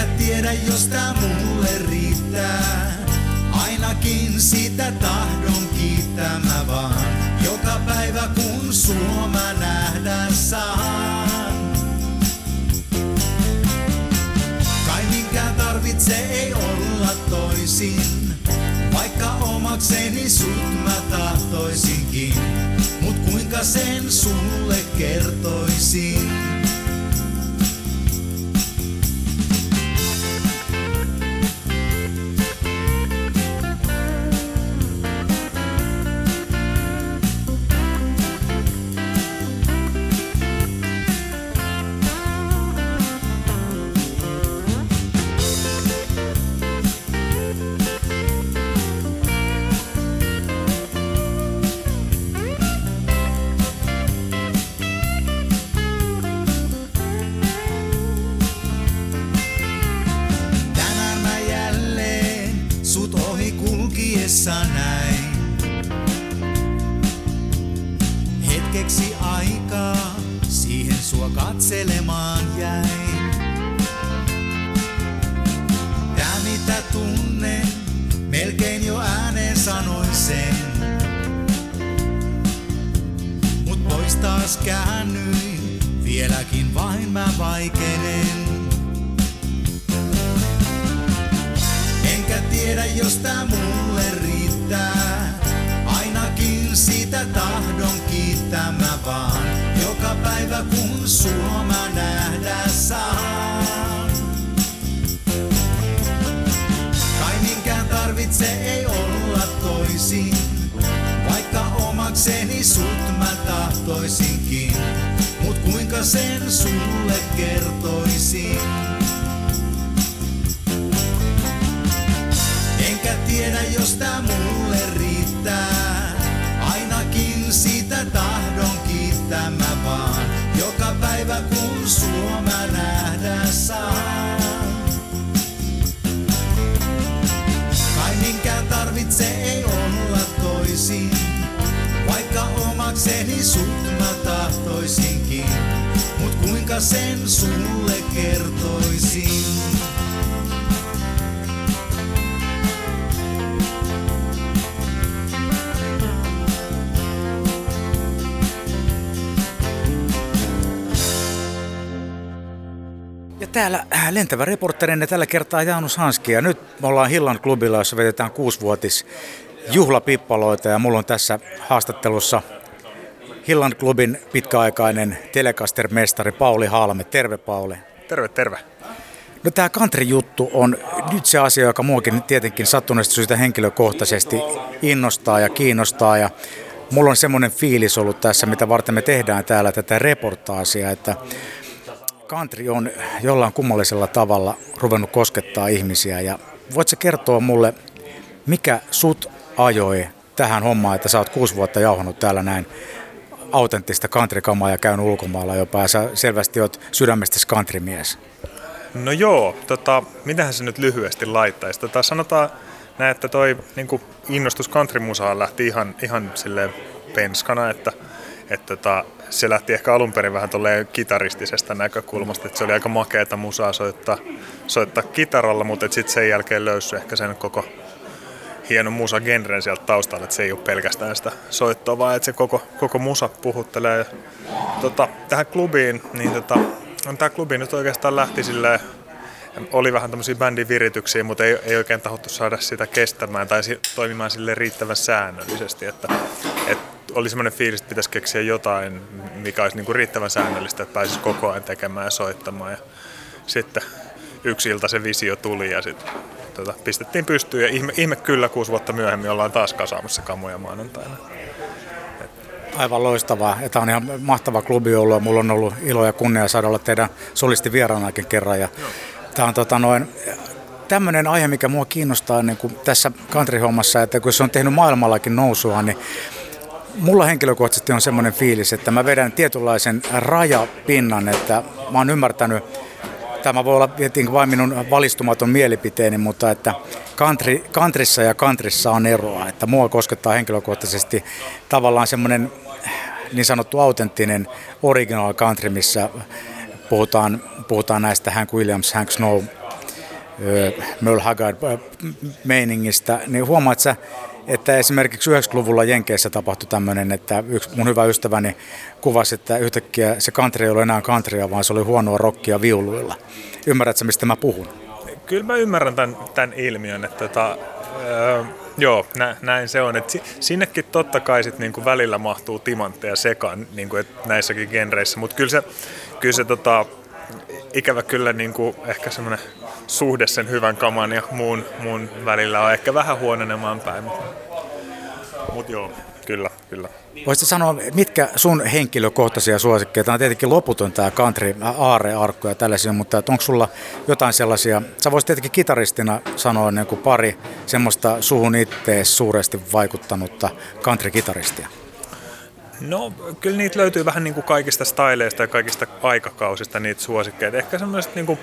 Enkä tiedä, jos tää mulle riittää. Ainakin sitä tahdon kiittää mä vaan. Joka päivä kun sua mä nähdä saan. Kai minkään tarvitse ei olla toisin. Vaikka omakseni sut mä tahtoisinkin. Mut kuinka sen sulle kertoisin? Taas käännyin, vieläkin vain mä vaikenen. Enkä tiedä, jos tää mulle riittää. Ainakin sitä tahdon kiittää mä vaan. Joka päivä kun sua mä nähdä saan. Kai minkään tarvitse ei olla toisin. Omakseni sut mä tahtoisinkin. Mut kuinka sen sulle kertoisin? Enkä tiedä, jos tää mulle riittää. Ainakin sitä tahdon kiittää mä vaan. Joka päivä kun sua mä nähdä saan. Omakseni sut mä tahtoisinkin. Mut kuinka sen sulle kertoisin? Ja täällä äh, lentävä reporterinne tällä kertaa Jaanus Hanski. Ja nyt me ollaan Hillan klubilla, jossa vedetään kuusivuotis juhlapippaloita. Ja mulla on tässä haastattelussa Hillan klubin pitkäaikainen telekaster-mestari Pauli Halme. Terve Pauli. Terve, terve. No tämä country-juttu on nyt se asia, joka muakin tietenkin sattuneesta syystä henkilökohtaisesti innostaa ja kiinnostaa. Ja mulla on semmoinen fiilis ollut tässä, mitä varten me tehdään täällä tätä reportaasia, että country on jollain kummallisella tavalla ruvennut koskettaa ihmisiä. Ja voitko kertoa mulle, mikä sut ajoi tähän hommaan, että sä oot kuusi vuotta jauhanut täällä näin autenttista countrykamaa ja käynyt ulkomailla jopa, ja sä selvästi oot sydämestäsi countrymies. No joo, tota, mitähän se nyt lyhyesti laittaisi? Tota, sanotaan näin, että toi niin innostus countrymusaan lähti ihan, ihan silleen penskana, että, että tota, se lähti ehkä alun perin vähän kitaristisesta näkökulmasta, että se oli aika makeata musaa soittaa, soittaa kitaralla, mutta sitten sen jälkeen löysi ehkä sen koko hieno musa genren sieltä taustalla, että se ei ole pelkästään sitä soittoa, vaan että se koko, koko musa puhuttelee. Tota, tähän klubiin, niin tota, on tämä klubi nyt oikeastaan lähti silleen, oli vähän tämmöisiä bändin virityksiä, mutta ei, ei oikein tahottu saada sitä kestämään tai toimimaan sille riittävän säännöllisesti, että, että oli semmoinen fiilis, että pitäisi keksiä jotain, mikä olisi niinku riittävän säännöllistä, että pääsisi koko ajan tekemään ja soittamaan. Ja sitten yksi ilta se visio tuli ja sitten tota, pistettiin pystyyn ja ihme, ihme kyllä kuusi vuotta myöhemmin ollaan taas kasaamassa kamoja maanantaina. Et Aivan loistavaa. Tämä on ihan mahtava klubi ollut ja mulla on ollut ilo ja kunnia saada olla teidän solisti vieraanakin kerran. Ja tämä on tota noin, tämmöinen aihe, mikä mua kiinnostaa niin kuin tässä country-hommassa, että kun se on tehnyt maailmallakin nousua, niin mulla henkilökohtaisesti on semmoinen fiilis, että mä vedän tietynlaisen rajapinnan, että mä oon ymmärtänyt, tämä voi olla vain minun valistumaton mielipiteeni, mutta että country, countryssa ja countryssa on eroa, että mua koskettaa henkilökohtaisesti tavallaan semmoinen niin sanottu autenttinen original country, missä puhutaan, puhutaan näistä Hank Williams, Hank Snow, Merle Haggard meiningistä, niin huomaat sä, että esimerkiksi 90-luvulla Jenkeissä tapahtui tämmöinen, että yksi mun hyvä ystäväni kuvasi, että yhtäkkiä se country ei ollut enää countrya, vaan se oli huonoa rockia viuluilla. Ymmärrätkö, mistä mä puhun? Kyllä mä ymmärrän tämän, tämän ilmiön, että tota, öö, joo, nä, näin se on. Et sinnekin totta kai sit niinku välillä mahtuu timantteja sekaan niinku, et näissäkin genreissä, mutta kyllä se, kyllä se tota, ikävä kyllä niin kuin ehkä semmoinen suhde sen hyvän kaman ja muun, muun välillä on ehkä vähän huononemaan päin. Mutta mut joo, kyllä, kyllä. Voisitko sanoa, mitkä sun henkilökohtaisia suosikkeja? Tämä on tietenkin loputon tämä country, aarrearkku ja tällaisia, mutta onko sulla jotain sellaisia, sä voisit tietenkin kitaristina sanoa niin kuin pari semmoista suhun ittees suuresti vaikuttanutta country-kitaristia? No kyllä niitä löytyy vähän niin kuin kaikista styleista ja kaikista aikakausista niitä suosikkeita. Ehkä semmoiset, niin kuin,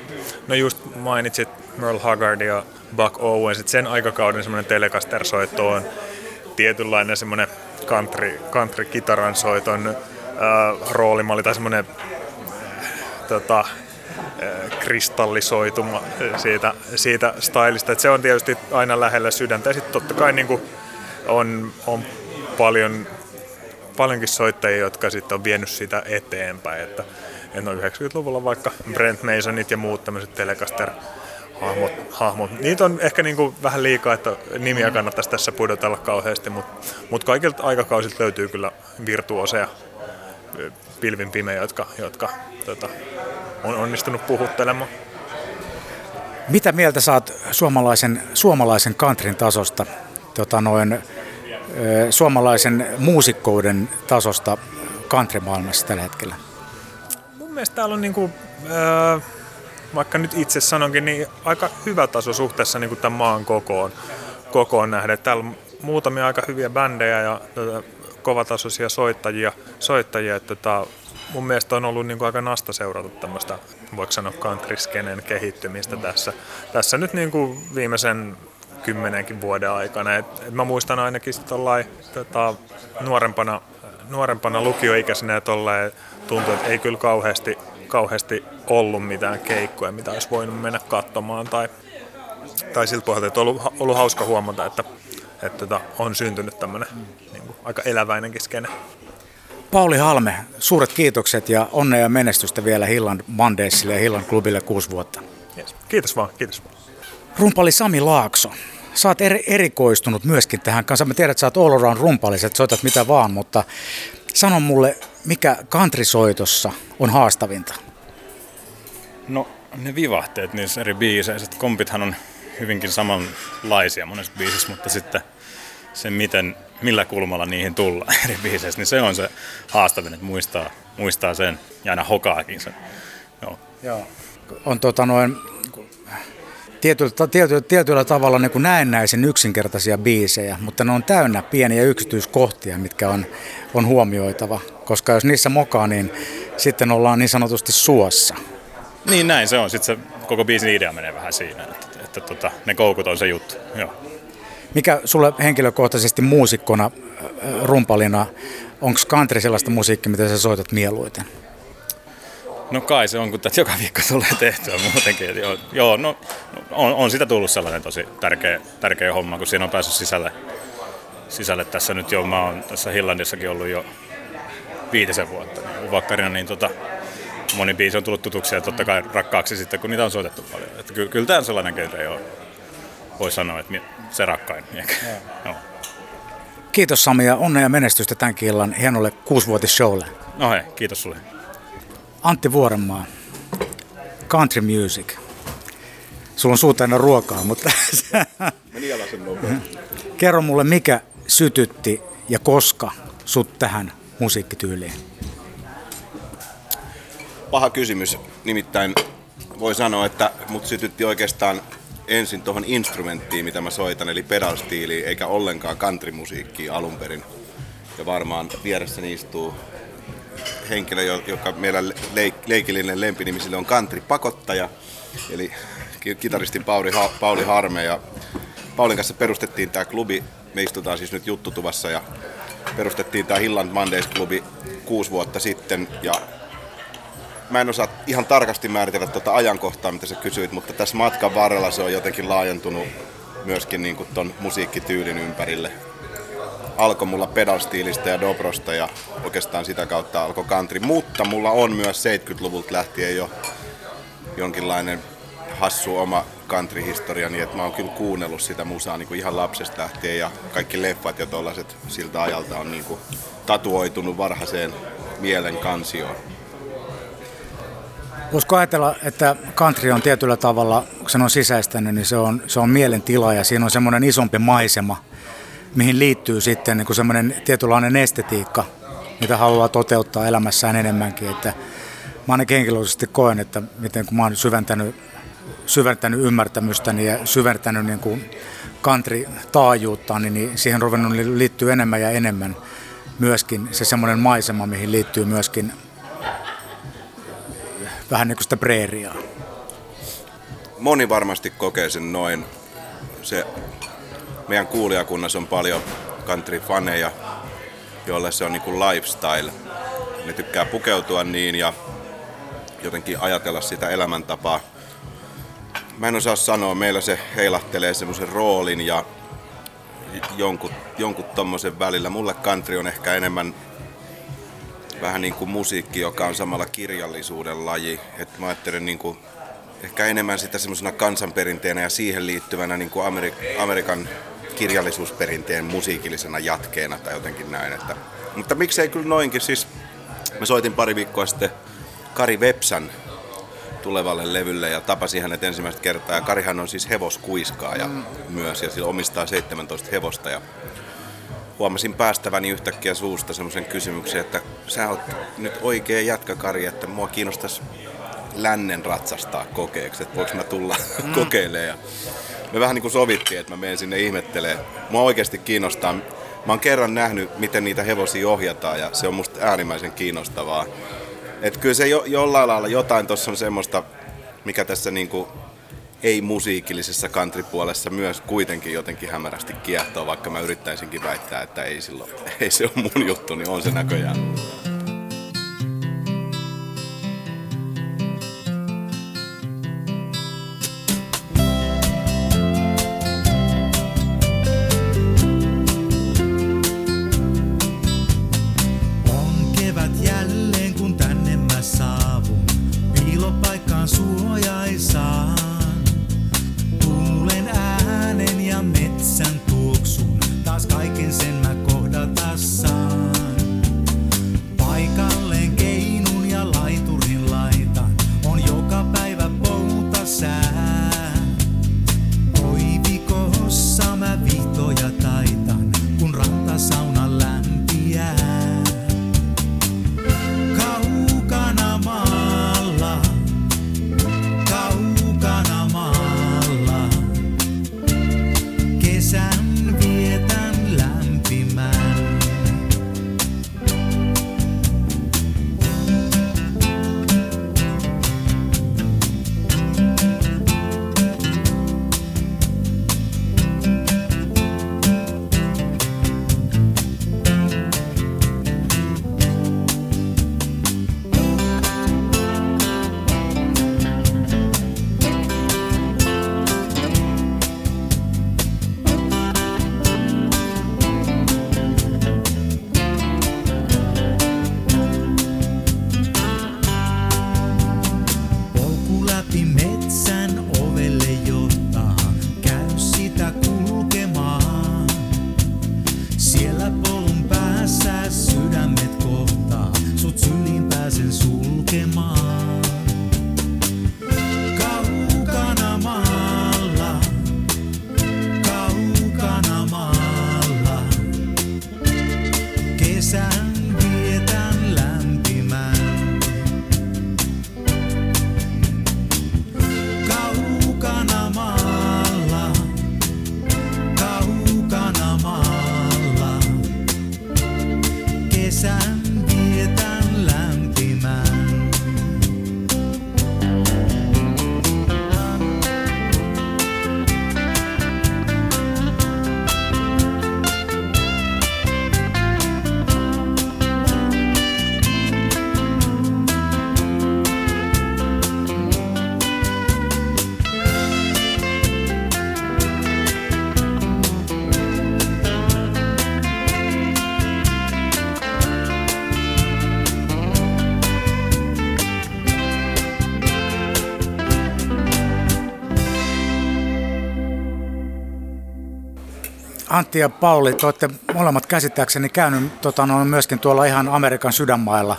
no just mainitsit Merle Haggard ja Buck Owens, että sen aikakauden semmoinen Telecaster-soitto on tietynlainen semmoinen country, country-kitaran soiton äh, roolimalli tai semmoinen tota, äh, kristallisoituma siitä, siitä stylista. Et se on tietysti aina lähellä sydäntä ja sitten totta kai niin kuin on, on paljon paljonkin soittajia, jotka sitten on vienyt sitä eteenpäin. Että, että no 90-luvulla vaikka Brent Masonit ja muut tämmöiset Telecaster hahmot, hahmot. Niitä on ehkä niin kuin vähän liikaa, että nimiä kannattaisi tässä pudotella kauheasti, mutta, mutta kaikilta aikakausilta löytyy kyllä virtuoseja pilvin pimeä, jotka, jotka tota, on onnistunut puhuttelemaan. Mitä mieltä saat suomalaisen, suomalaisen countryn tasosta? Tota noin, suomalaisen muusikkouden tasosta countrymaailmassa tällä hetkellä? Mun mielestä täällä on niinku, vaikka nyt itse sanonkin, niin aika hyvä taso suhteessa niinku tämän maan kokoon, kokoon nähden. Täällä on muutamia aika hyviä bändejä ja kovatasoisia soittajia, soittajia että tota, mun mielestä on ollut niin kuin aika nasta seurata tämmöistä, voiko sanoa country kehittymistä tässä. Tässä nyt niin kuin viimeisen kymmenenkin vuoden aikana. Et, et mä muistan ainakin tollai, tota, nuorempana, nuorempana lukioikäisenä tollai, tuntui, että ei kyllä kauheasti, kauheasti ollut mitään keikkoja, mitä olisi voinut mennä katsomaan. Tai, tai siltä pohjalta, että on ollut, ollut hauska huomata, että, että tota, on syntynyt tämmöinen niin kuin, aika eläväinenkin skene. Pauli Halme, suuret kiitokset ja onnea ja menestystä vielä Hillan Mondaysille ja Hillan klubille kuusi vuotta. Yes. Kiitos vaan, kiitos. Rumpali Sami Laakso, sä oot eri, erikoistunut myöskin tähän kanssa. Mä tiedän, että sä oot all around rumpallis, että soitat mitä vaan, mutta sano mulle, mikä country-soitossa on haastavinta? No ne vivahteet niissä eri biiseissä. Kompithan on hyvinkin samanlaisia monessa biisissä, mutta sitten se, miten, millä kulmalla niihin tullaan eri biiseissä, niin se on se haastavin, että muistaa, muistaa sen ja aina hokaakin sen. Joo. Joo. On tota noin, tietyllä, tietyllä, tietyllä tavalla niin kuin näennäisen yksinkertaisia biisejä, mutta ne on täynnä pieniä yksityiskohtia, mitkä on, on huomioitava. Koska jos niissä mokaa, niin sitten ollaan niin sanotusti suossa. Niin näin se on. Sitten se koko biisin idea menee vähän siinä, että, että, että tota, ne koukut on se juttu. Joo. Mikä sulle henkilökohtaisesti muusikkona, rumpalina, onko country sellaista musiikkia, mitä sä soitat mieluiten? No kai se on, kun tätä joka viikko tulee tehtyä muutenkin. Joo, joo no, on, on, sitä tullut sellainen tosi tärkeä, tärkeä homma, kun siinä on päässyt sisälle, sisälle tässä nyt jo. Mä oon tässä Hillandissakin ollut jo viitisen vuotta niin uvakkarina, niin tota, moni biisi on tullut tutuksi ja totta kai rakkaaksi sitten, kun niitä on soitettu paljon. Että kyllä, kyllä tämä on sellainen genre jo, voi sanoa, että se rakkain. Joo. Kiitos Sami ja onnea ja menestystä tämän illan hienolle kuusivuotisshowlle. No hei, kiitos sulle. Antti Vuorenmaa, country music. Sulla on suu täynnä ruokaa, mutta... Kerro mulle, mikä sytytti ja koska sut tähän musiikkityyliin? Paha kysymys. Nimittäin voi sanoa, että mut sytytti oikeastaan ensin tuohon instrumenttiin, mitä mä soitan, eli pedalstiiliin, eikä ollenkaan countrymusiikkiin alun perin. Ja varmaan vieressäni istuu henkilö, joka meillä leikillinen lempinimi on country pakottaja, eli kitaristi Pauli, ha- Pauli Harme. Ja Paulin kanssa perustettiin tämä klubi, me istutaan siis nyt juttutuvassa ja perustettiin tämä Hilland Mondays-klubi kuusi vuotta sitten ja mä en osaa ihan tarkasti määritellä tuota ajankohtaa, mitä sä kysyit, mutta tässä matkan varrella se on jotenkin laajentunut myöskin niin kuin ton musiikkityylin ympärille. Alkoi mulla pedalstiilistä ja dobrosta ja oikeastaan sitä kautta alkoi country, mutta mulla on myös 70-luvulta lähtien jo jonkinlainen hassu oma country-historia, niin että mä oon kyllä kuunnellut sitä musaa niin kuin ihan lapsesta lähtien ja kaikki leffat ja tollaset siltä ajalta on niin kuin tatuoitunut varhaiseen mielen kansioon. Voisiko ajatella, että country on tietyllä tavalla, kun se on sisäistänyt, niin se on, se on mielentila ja siinä on semmoinen isompi maisema, mihin liittyy sitten niin semmoinen tietynlainen estetiikka, mitä haluaa toteuttaa elämässään enemmänkin. Että mä ainakin henkilökohtaisesti koen, että miten kun mä oon syventänyt, syventänyt ymmärtämystäni ja syventänyt niin kuin country-taajuutta, niin, niin siihen ruvennut liittyy enemmän ja enemmän myöskin se semmoinen maisema, mihin liittyy myöskin vähän niin kuin sitä preeriaa. Moni varmasti kokee sen noin. Se, meidän kuulijakunnassa on paljon country-faneja, joille se on niin kuin lifestyle. Ne tykkää pukeutua niin ja jotenkin ajatella sitä elämäntapaa. Mä en osaa sanoa, meillä se heilahtelee semmoisen roolin ja jonkun, jonkun tommosen välillä. Mulle country on ehkä enemmän vähän niin kuin musiikki, joka on samalla kirjallisuuden laji. Et mä ajattelen niin kuin ehkä enemmän sitä semmoisena kansanperinteenä ja siihen liittyvänä niin kuin Amerik- Amerikan kirjallisuusperinteen musiikillisena jatkeena tai jotenkin näin. Että, mutta miksei kyllä noinkin, siis mä soitin pari viikkoa sitten Kari Vepsan tulevalle levylle ja tapasin hänet ensimmäistä kertaa. Ja Karihan on siis hevoskuiskaaja mm. myös ja sillä omistaa 17 hevosta. Ja huomasin päästäväni yhtäkkiä suusta semmoisen kysymyksen, että sä oot nyt oikea jatkakari, että mua kiinnostaisi lännen ratsastaa kokeeksi, että voiko mä tulla mm. kokeilemaan. Ja me vähän niin kuin sovittiin, että mä menen sinne ihmettelemään. Mua oikeasti kiinnostaa. Mä oon kerran nähnyt, miten niitä hevosia ohjataan ja se on musta äärimmäisen kiinnostavaa. Että kyllä se jo, jollain lailla jotain tuossa on semmoista, mikä tässä niin kuin ei-musiikillisessa country-puolessa myös kuitenkin jotenkin hämärästi kiehtoo, vaikka mä yrittäisinkin väittää, että ei, silloin, ei se ole mun juttu, niin on se näköjään. kävevät jälleen kun tänne mä saavun. Piilopaikkaan suojaisaa. Antti ja Pauli, te olette molemmat käsittääkseni käynyt tota, no, myöskin tuolla ihan Amerikan sydänmailla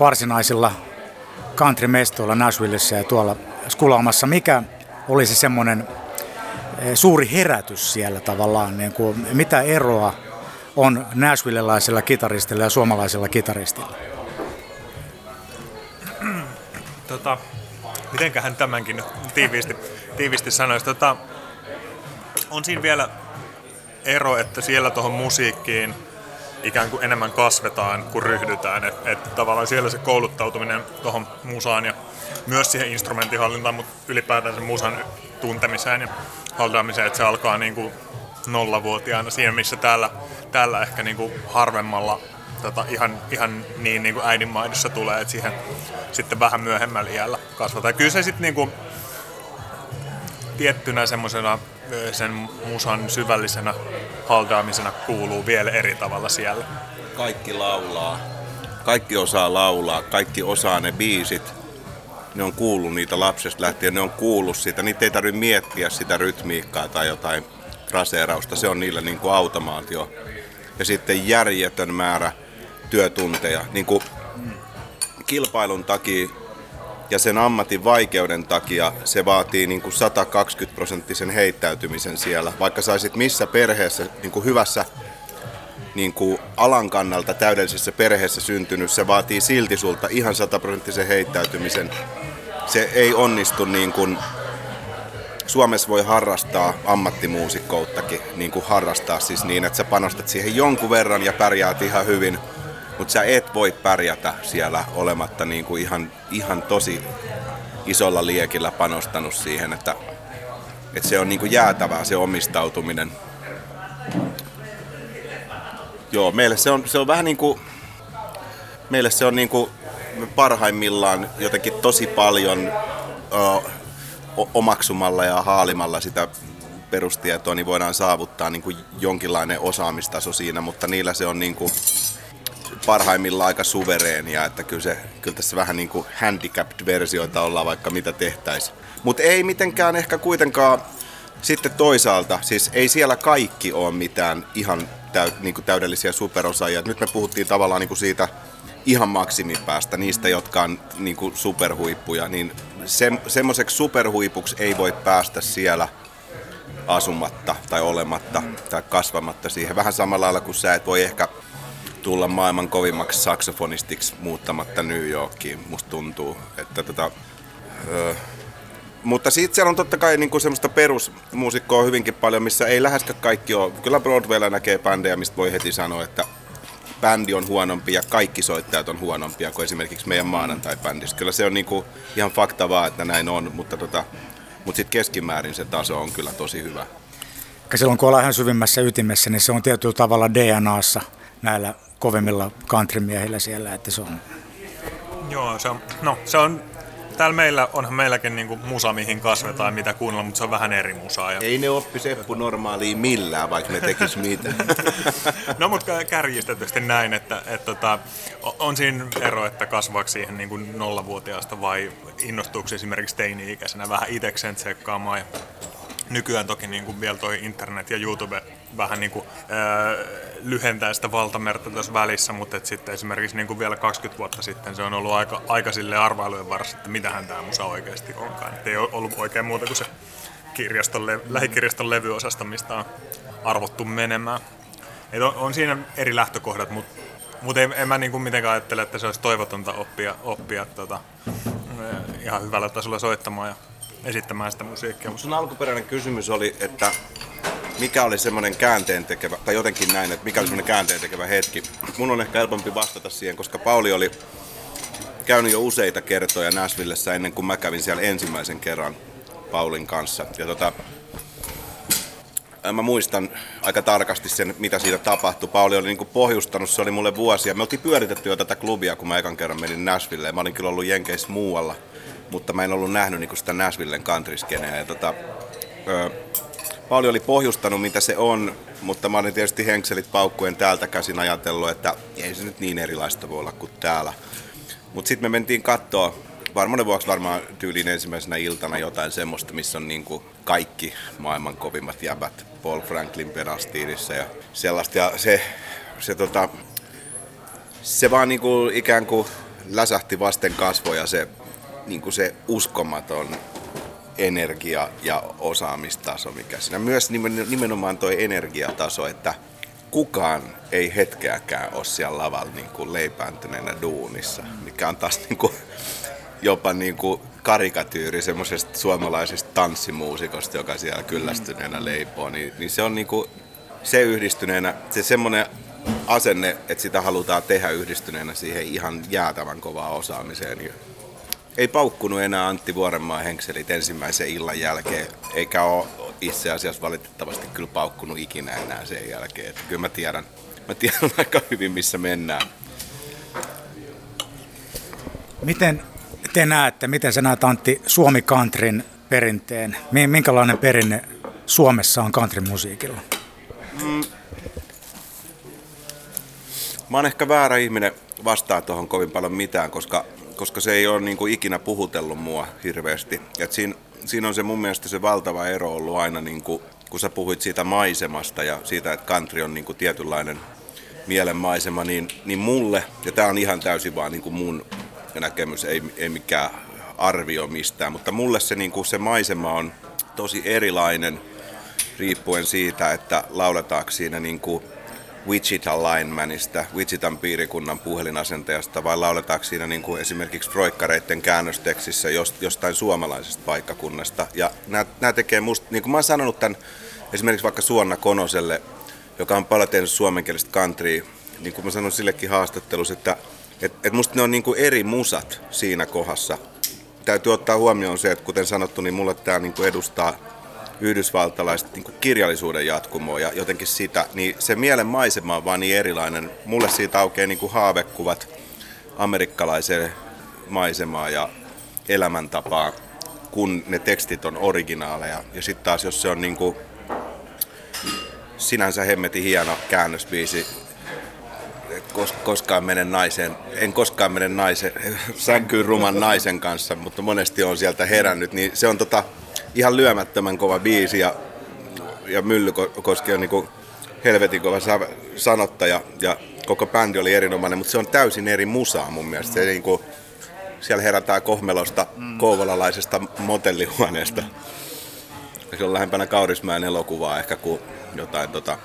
varsinaisilla country-mestoilla Nashvillessä ja tuolla skulaamassa. Mikä olisi semmoinen eh, suuri herätys siellä tavallaan, niin kuin, mitä eroa on Nashvillelaisella kitaristilla ja suomalaisella kitaristilla? Tota, mitenköhän tämänkin tiiviisti, tiiviisti sanoisi. Tota, on siinä vielä ero, että siellä tuohon musiikkiin ikään kuin enemmän kasvetaan kuin ryhdytään. Että et tavallaan siellä se kouluttautuminen tuohon musaan ja myös siihen instrumentinhallintaan, mutta ylipäätään sen musan tuntemiseen ja haldaamiseen, että se alkaa niin kuin nollavuotiaana siinä, missä täällä, täällä ehkä niin kuin harvemmalla tota, ihan, ihan niin, niin kuin äidinmaidossa tulee, että siihen sitten vähän myöhemmällä iällä kasvataan. Kyllä se sitten niin kuin, tiettynä semmoisena sen musan syvällisenä haldaamisena kuuluu vielä eri tavalla siellä. Kaikki laulaa. Kaikki osaa laulaa. Kaikki osaa ne biisit. Ne on kuullut niitä lapsesta lähtien. Ne on kuullut sitä. Niitä ei tarvitse miettiä sitä rytmiikkaa tai jotain fraseerausta. Se on niillä niin kuin automaatio. Ja sitten järjetön määrä työtunteja. Niin kuin kilpailun takia ja sen ammatin vaikeuden takia se vaatii niin kuin 120 prosenttisen heittäytymisen siellä. Vaikka saisit missä perheessä, niin kuin hyvässä niin kuin alan kannalta täydellisessä perheessä syntynyt, se vaatii silti sulta ihan 100 prosenttisen heittäytymisen. Se ei onnistu niin kuin Suomessa voi harrastaa ammattimuusikkouttakin, niin kuin harrastaa siis niin, että sä panostat siihen jonkun verran ja pärjäät ihan hyvin – mutta sä et voi pärjätä siellä olematta niin kuin ihan, ihan tosi isolla liekillä panostanut siihen, että, että se on niin kuin jäätävää se omistautuminen. Joo, meille se on, se on vähän niin kuin, meille se on niin kuin parhaimmillaan jotenkin tosi paljon ö, omaksumalla ja haalimalla sitä perustietoa, niin voidaan saavuttaa niin kuin jonkinlainen osaamistaso siinä, mutta niillä se on niin kuin, parhaimmillaan aika suvereenia, että kyllä, se, kyllä tässä vähän niin kuin handicapped-versioita ollaan vaikka mitä tehtäisiin. Mutta ei mitenkään ehkä kuitenkaan sitten toisaalta, siis ei siellä kaikki ole mitään ihan täy, niin kuin täydellisiä superosaajia. Nyt me puhuttiin tavallaan niin kuin siitä ihan maksimipäästä, niistä, jotka on niin kuin superhuippuja, niin se, semmoiseksi superhuipuksi ei voi päästä siellä asumatta tai olematta tai kasvamatta siihen. Vähän samalla lailla kuin sä et voi ehkä tulla maailman kovimmaksi saksofonistiksi muuttamatta New Yorkiin, musta tuntuu. Että tota, ö, mutta sitten siellä on totta kai niinku semmoista perusmuusikkoa hyvinkin paljon, missä ei läheskään kaikki ole. Kyllä Broadwaylla näkee bändejä, mistä voi heti sanoa, että bändi on huonompi ja kaikki soittajat on huonompia kuin esimerkiksi meidän maanantai-bändissä. Kyllä se on niinku ihan fakta vaan, että näin on, mutta, tota, mutta sitten keskimäärin se taso on kyllä tosi hyvä. Silloin kun ollaan ihan syvimmässä ytimessä, niin se on tietyllä tavalla DNAssa näillä kovemmilla countrymiehillä siellä, että se on... Joo, se on, no se on, täällä meillä, onhan meilläkin niinku musa, mihin kasvetaan, mitä kuunnella, mutta se on vähän eri musaa. Ja... Ei ne oppi Seppu normaaliin millään, vaikka ne tekis mitä. no mutta kärjistetysti näin, että, että, tota, on siinä ero, että kasvaako siihen niin kuin nollavuotiaasta vai innostuuko esimerkiksi teini-ikäisenä vähän itekseen tsekkaamaan. Ja nykyään toki niin kuin vielä toi internet ja YouTube vähän niin kuin, ää, lyhentää sitä valtamerta tässä välissä, mutta et sitten esimerkiksi niin kuin vielä 20 vuotta sitten se on ollut aika, aika sille arvailujen varassa, että mitähän tämä musa oikeasti onkaan. Et ei ole ollut oikein muuta kuin se kirjaston, lähikirjaston levyosasto, mistä on arvottu menemään. Et on, on siinä eri lähtökohdat, mutta mut en, en mä niin kuin mitenkään ajattele, että se olisi toivotonta oppia, oppia tota, ihan hyvällä tasolla soittamaan ja esittämään sitä musiikkia. Sun alkuperäinen kysymys oli, että mikä oli semmoinen käänteen tekevä, tai jotenkin näin, että mikä oli semmoinen käänteen tekevä hetki. Mun on ehkä helpompi vastata siihen, koska Pauli oli käynyt jo useita kertoja Nashvillessä ennen kuin mä kävin siellä ensimmäisen kerran Paulin kanssa. Ja tota, mä muistan aika tarkasti sen, mitä siitä tapahtui. Pauli oli niin pohjustanut, se oli mulle vuosia. Me oltiin pyöritetty jo tätä klubia, kun mä ekan kerran menin Nashvilleen. Mä olin kyllä ollut Jenkeissä muualla, mutta mä en ollut nähnyt niin sitä Nashvillen countryskeneä. Ja tota, öö, Pauli oli pohjustanut, mitä se on, mutta mä olin tietysti henkselit paukkuen täältä käsin ajatellut, että ei se nyt niin erilaista voi olla kuin täällä. Mutta sitten me mentiin katsoa varmuuden vuoksi varmaan tyyliin ensimmäisenä iltana jotain semmoista, missä on niin kuin kaikki maailman kovimmat jäbät Paul Franklin pedastiinissa ja sellaista. Ja se, se, tota, se vaan niin kuin ikään kuin läsähti vasten kasvoja se, niin kuin se uskomaton energia ja osaamistaso, mikä siinä. Myös nimenomaan tuo energiataso, että kukaan ei hetkeäkään ole siellä lavalla niin kuin leipääntyneenä duunissa, mikä on taas niin kuin, jopa niin kuin karikatyyri semmoisesta suomalaisesta tanssimuusikosta, joka siellä kyllästyneenä leipoo, niin, niin se on niin kuin, se yhdistyneenä, se semmoinen asenne, että sitä halutaan tehdä yhdistyneenä siihen ihan jäätävän kovaan osaamiseen, niin ei paukkunut enää Antti Vuorenmaa henkselit ensimmäisen illan jälkeen, eikä ole itse asiassa valitettavasti kyllä paukkunut ikinä enää sen jälkeen. Että kyllä mä tiedän, mä tiedän aika hyvin, missä mennään. Miten te näette, miten sä näet Antti Suomi Countryn perinteen? Minkälainen perinne Suomessa on countrymusiikilla? Mm. Mä oon ehkä väärä ihminen vastaa tuohon kovin paljon mitään, koska, koska se ei ole niin kuin ikinä puhutellut mua hirveästi. Et siinä, siinä on se mun mielestä se valtava ero ollut aina, niin kuin, kun sä puhuit siitä maisemasta ja siitä, että country on niin kuin tietynlainen mielenmaisema, niin, niin mulle, ja tämä on ihan täysin vaan niin kuin mun näkemys, ei, ei mikään arvio mistään, mutta mulle se, niin kuin se maisema on tosi erilainen riippuen siitä, että lauletaanko siinä niin kuin Wichita linemanista, Wichitan piirikunnan puhelinasentajasta, vai lauletaanko siinä niin kuin esimerkiksi Froikkareiden käännöstekstissä jostain suomalaisesta paikkakunnasta. Ja nämä, nämä tekee musta, niin kuin mä oon sanonut tämän esimerkiksi vaikka Suonna Konoselle, joka on paljon tehnyt suomenkielistä countrya, niin kuin mä sanon sillekin haastattelussa, että et, et musta ne on niin kuin eri musat siinä kohdassa. Täytyy ottaa huomioon se, että kuten sanottu, niin mulle tämä niin kuin edustaa yhdysvaltalaista niin kirjallisuuden jatkumoa ja jotenkin sitä, niin se mielen maisema on vaan niin erilainen. Mulle siitä aukeaa niin haavekuvat amerikkalaiseen maisemaan ja elämäntapaa, kun ne tekstit on originaaleja. Ja sitten taas, jos se on niin kuin sinänsä hemmetin hieno käännösbiisi, kos, koskaan mene naisen, en koskaan mene naisen, sänkyyn ruman naisen kanssa, mutta monesti on sieltä herännyt, niin se on tota, ihan lyömättömän kova biisi ja, ja Myllykoski on niin helvetin kova sanottaja ja koko bändi oli erinomainen, mutta se on täysin eri musaa mun mielestä. Se niin kuin, siellä herätään kohmelosta mm. kouvolalaisesta motellihuoneesta. Se on lähempänä Kaurismäen elokuvaa ehkä kuin jotain tota,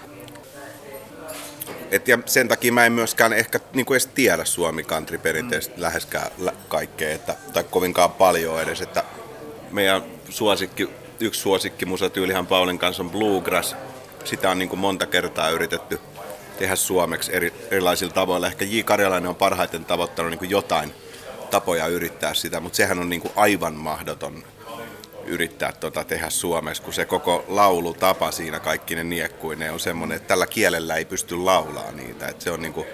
et ja sen takia mä en myöskään ehkä niin kuin edes tiedä Suomi country perinteistä mm. läheskään kaikkea, että, tai kovinkaan paljon edes. Että meidän suosikki, yksi suosikki musatyylihan Paulin kanssa on Bluegrass. Sitä on niin kuin monta kertaa yritetty tehdä suomeksi eri, erilaisilla tavoilla. Ehkä J. Karjalainen on parhaiten tavoittanut niin kuin jotain tapoja yrittää sitä, mutta sehän on niin kuin aivan mahdoton yrittää tota tehdä suomeksi, kun se koko laulutapa siinä kaikki ne niekkuineen on semmoinen, että tällä kielellä ei pysty laulaa niitä. Että se on niinku,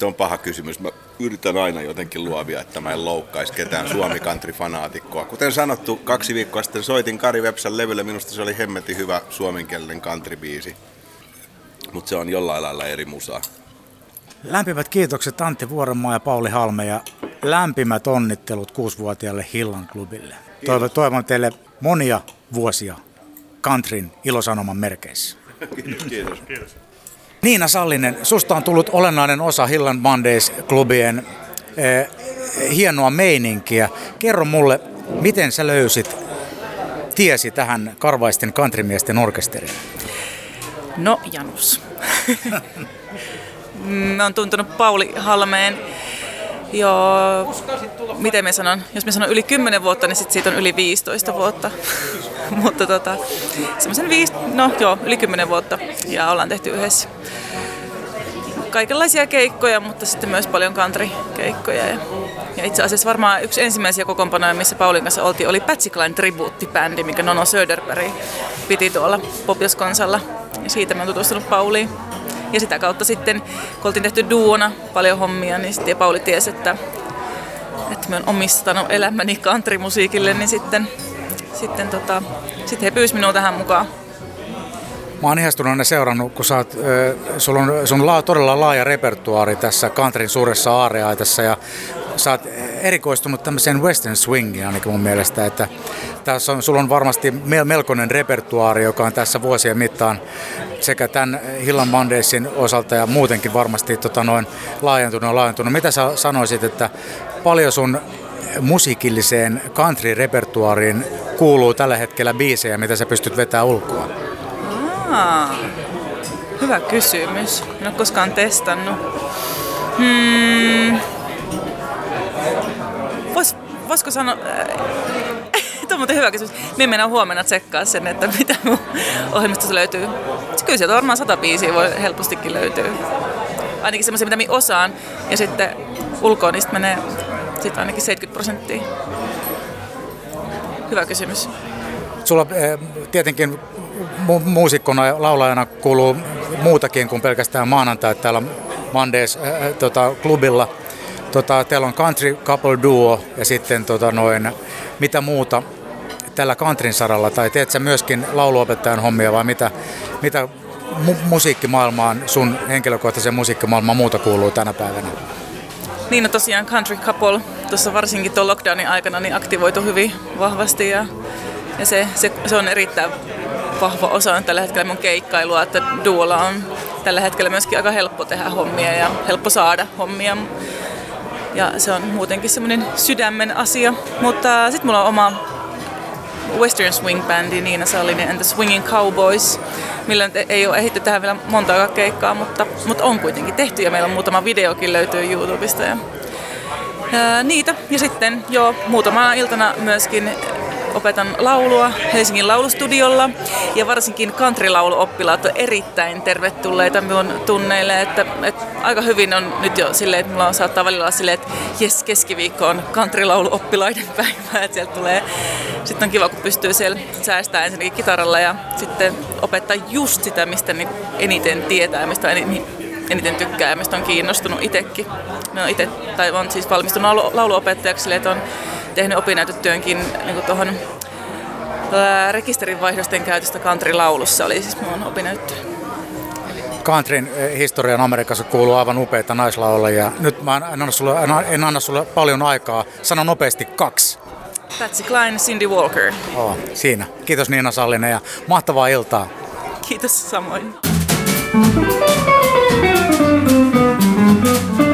se on paha kysymys. Mä yritän aina jotenkin luovia, että mä en loukkaisi ketään suomi country fanaatikkoa. Kuten sanottu, kaksi viikkoa sitten soitin Kari Websan levylle. Minusta se oli hemmetin hyvä suomenkielinen country-biisi. Mutta se on jollain lailla eri musaa. Lämpimät kiitokset Antti Vuorenmaa ja Pauli Halme ja lämpimät onnittelut kuusivuotiaalle Hillan klubille. Toivon, toivon teille monia vuosia Countryn ilosanoman merkeissä. Kiitos. Kiitos. Niina Sallinen, susta on tullut olennainen osa Hillan Mondays-klubien eh, hienoa meininkiä. Kerro mulle, miten sä löysit tiesi tähän karvaisten countrymiesten orkesteriin? No, Janus. Mä oon tuntunut Pauli Halmeen Joo, miten me sanon? Jos me sanon yli 10 vuotta, niin sit siitä on yli 15 vuotta. Mutta tota, semmoisen viisi, no joo, yli 10 vuotta ja ollaan tehty yhdessä kaikenlaisia keikkoja, mutta sitten myös paljon country-keikkoja. Ja, ja itse asiassa varmaan yksi ensimmäisiä kokoonpanoja, missä Paulin kanssa oltiin, oli Patsy Klein tribuuttibändi, mikä Nono Söderberg piti tuolla Popios-konsalla. Ja siitä mä oon tutustunut Pauliin. Ja sitä kautta sitten, kun oltiin tehty duona paljon hommia, niin sitten Pauli tiesi, että, että mä oon omistanut elämäni countrymusiikille, niin sitten, sitten, tota, sitten he pyysivät minua tähän mukaan. Mä oon ihastuneena seurannut, kun sä oot, sulla on, sun on todella laaja repertuaari tässä countryn suuressa aareaitassa ja sä oot erikoistunut tämmöiseen western swingiin ainakin mun mielestä, että tässä on, sulla on varmasti melkoinen repertuaari, joka on tässä vuosien mittaan sekä tämän Hillan Mondaysin osalta ja muutenkin varmasti tota noin laajentunut ja laajentunut. Mitä sä sanoisit, että paljon sun musiikilliseen country-repertuaariin kuuluu tällä hetkellä biisejä, mitä sä pystyt vetämään ulkoa? Aa, hyvä kysymys. En ole koskaan testannut. Hmm. Vois, voisiko sanoa... Tuo on muuten hyvä kysymys. Me mennään huomenna tsekkaa sen, että mitä mun ohjelmistossa löytyy. Kyllä sieltä varmaan sata biisiä voi helpostikin löytyä. Ainakin semmoisia, mitä minä osaan. Ja sitten ulkoon niistä menee sitten ainakin 70 prosenttia. Hyvä kysymys. Sulla eh, tietenkin mu- muusikkona ja laulajana kuuluu muutakin kuin pelkästään maanantai täällä Mondays äh, tota, klubilla. Tota, teillä on Country Couple Duo ja sitten tota, noin, mitä muuta tällä countryn saralla, tai teet sä myöskin lauluopettajan hommia vai mitä, mitä mu- musiikkimaailmaan, sun henkilökohtaisen musiikkimaailmaan muuta kuuluu tänä päivänä? Niin, no tosiaan Country Couple tuossa varsinkin tuon lockdownin aikana niin aktivoitu hyvin vahvasti ja, ja se, se, se, on erittäin vahva osa tällä hetkellä mun keikkailua, että duolla on tällä hetkellä myöskin aika helppo tehdä hommia ja helppo saada hommia. Ja se on muutenkin semmoinen sydämen asia. Mutta sitten mulla on oma Western Swing Bandi Niina Sallinen and the Swinging Cowboys, millä ei ole ehditty tähän vielä monta keikkaa, mutta, mutta on kuitenkin tehty ja meillä on muutama videokin löytyy YouTubesta. Ja, ja niitä. Ja sitten jo muutama iltana myöskin opetan laulua Helsingin laulustudiolla ja varsinkin countrylauluoppilaat on erittäin tervetulleita minun tunneille, että, että aika hyvin on nyt jo silleen, että mulla on saattaa välillä olla silleen, että jes, keskiviikko on countrylauluoppilaiden päivä, että sieltä tulee, sitten on kiva, kun pystyy siellä säästämään ensinnäkin kitaralla ja sitten opettaa just sitä, mistä niin eniten tietää, mistä eniten tykkää ja mistä on kiinnostunut itsekin. Oon itse, tai on siis valmistunut lauluopettajaksi, että on tehnyt opinnäytetyönkin niin tuohon rekisterinvaihdosten käytöstä country-laulussa oli siis mun opinnäyttö. Countryn historian Amerikassa kuuluu aivan upeita naislaulajia. Nyt mä en anna, sulle, en anna sulle paljon aikaa. Sano nopeasti kaksi. Patsy Klein, Cindy Walker. Oh, siinä. Kiitos Niina Sallinen ja mahtavaa iltaa. Kiitos samoin. For a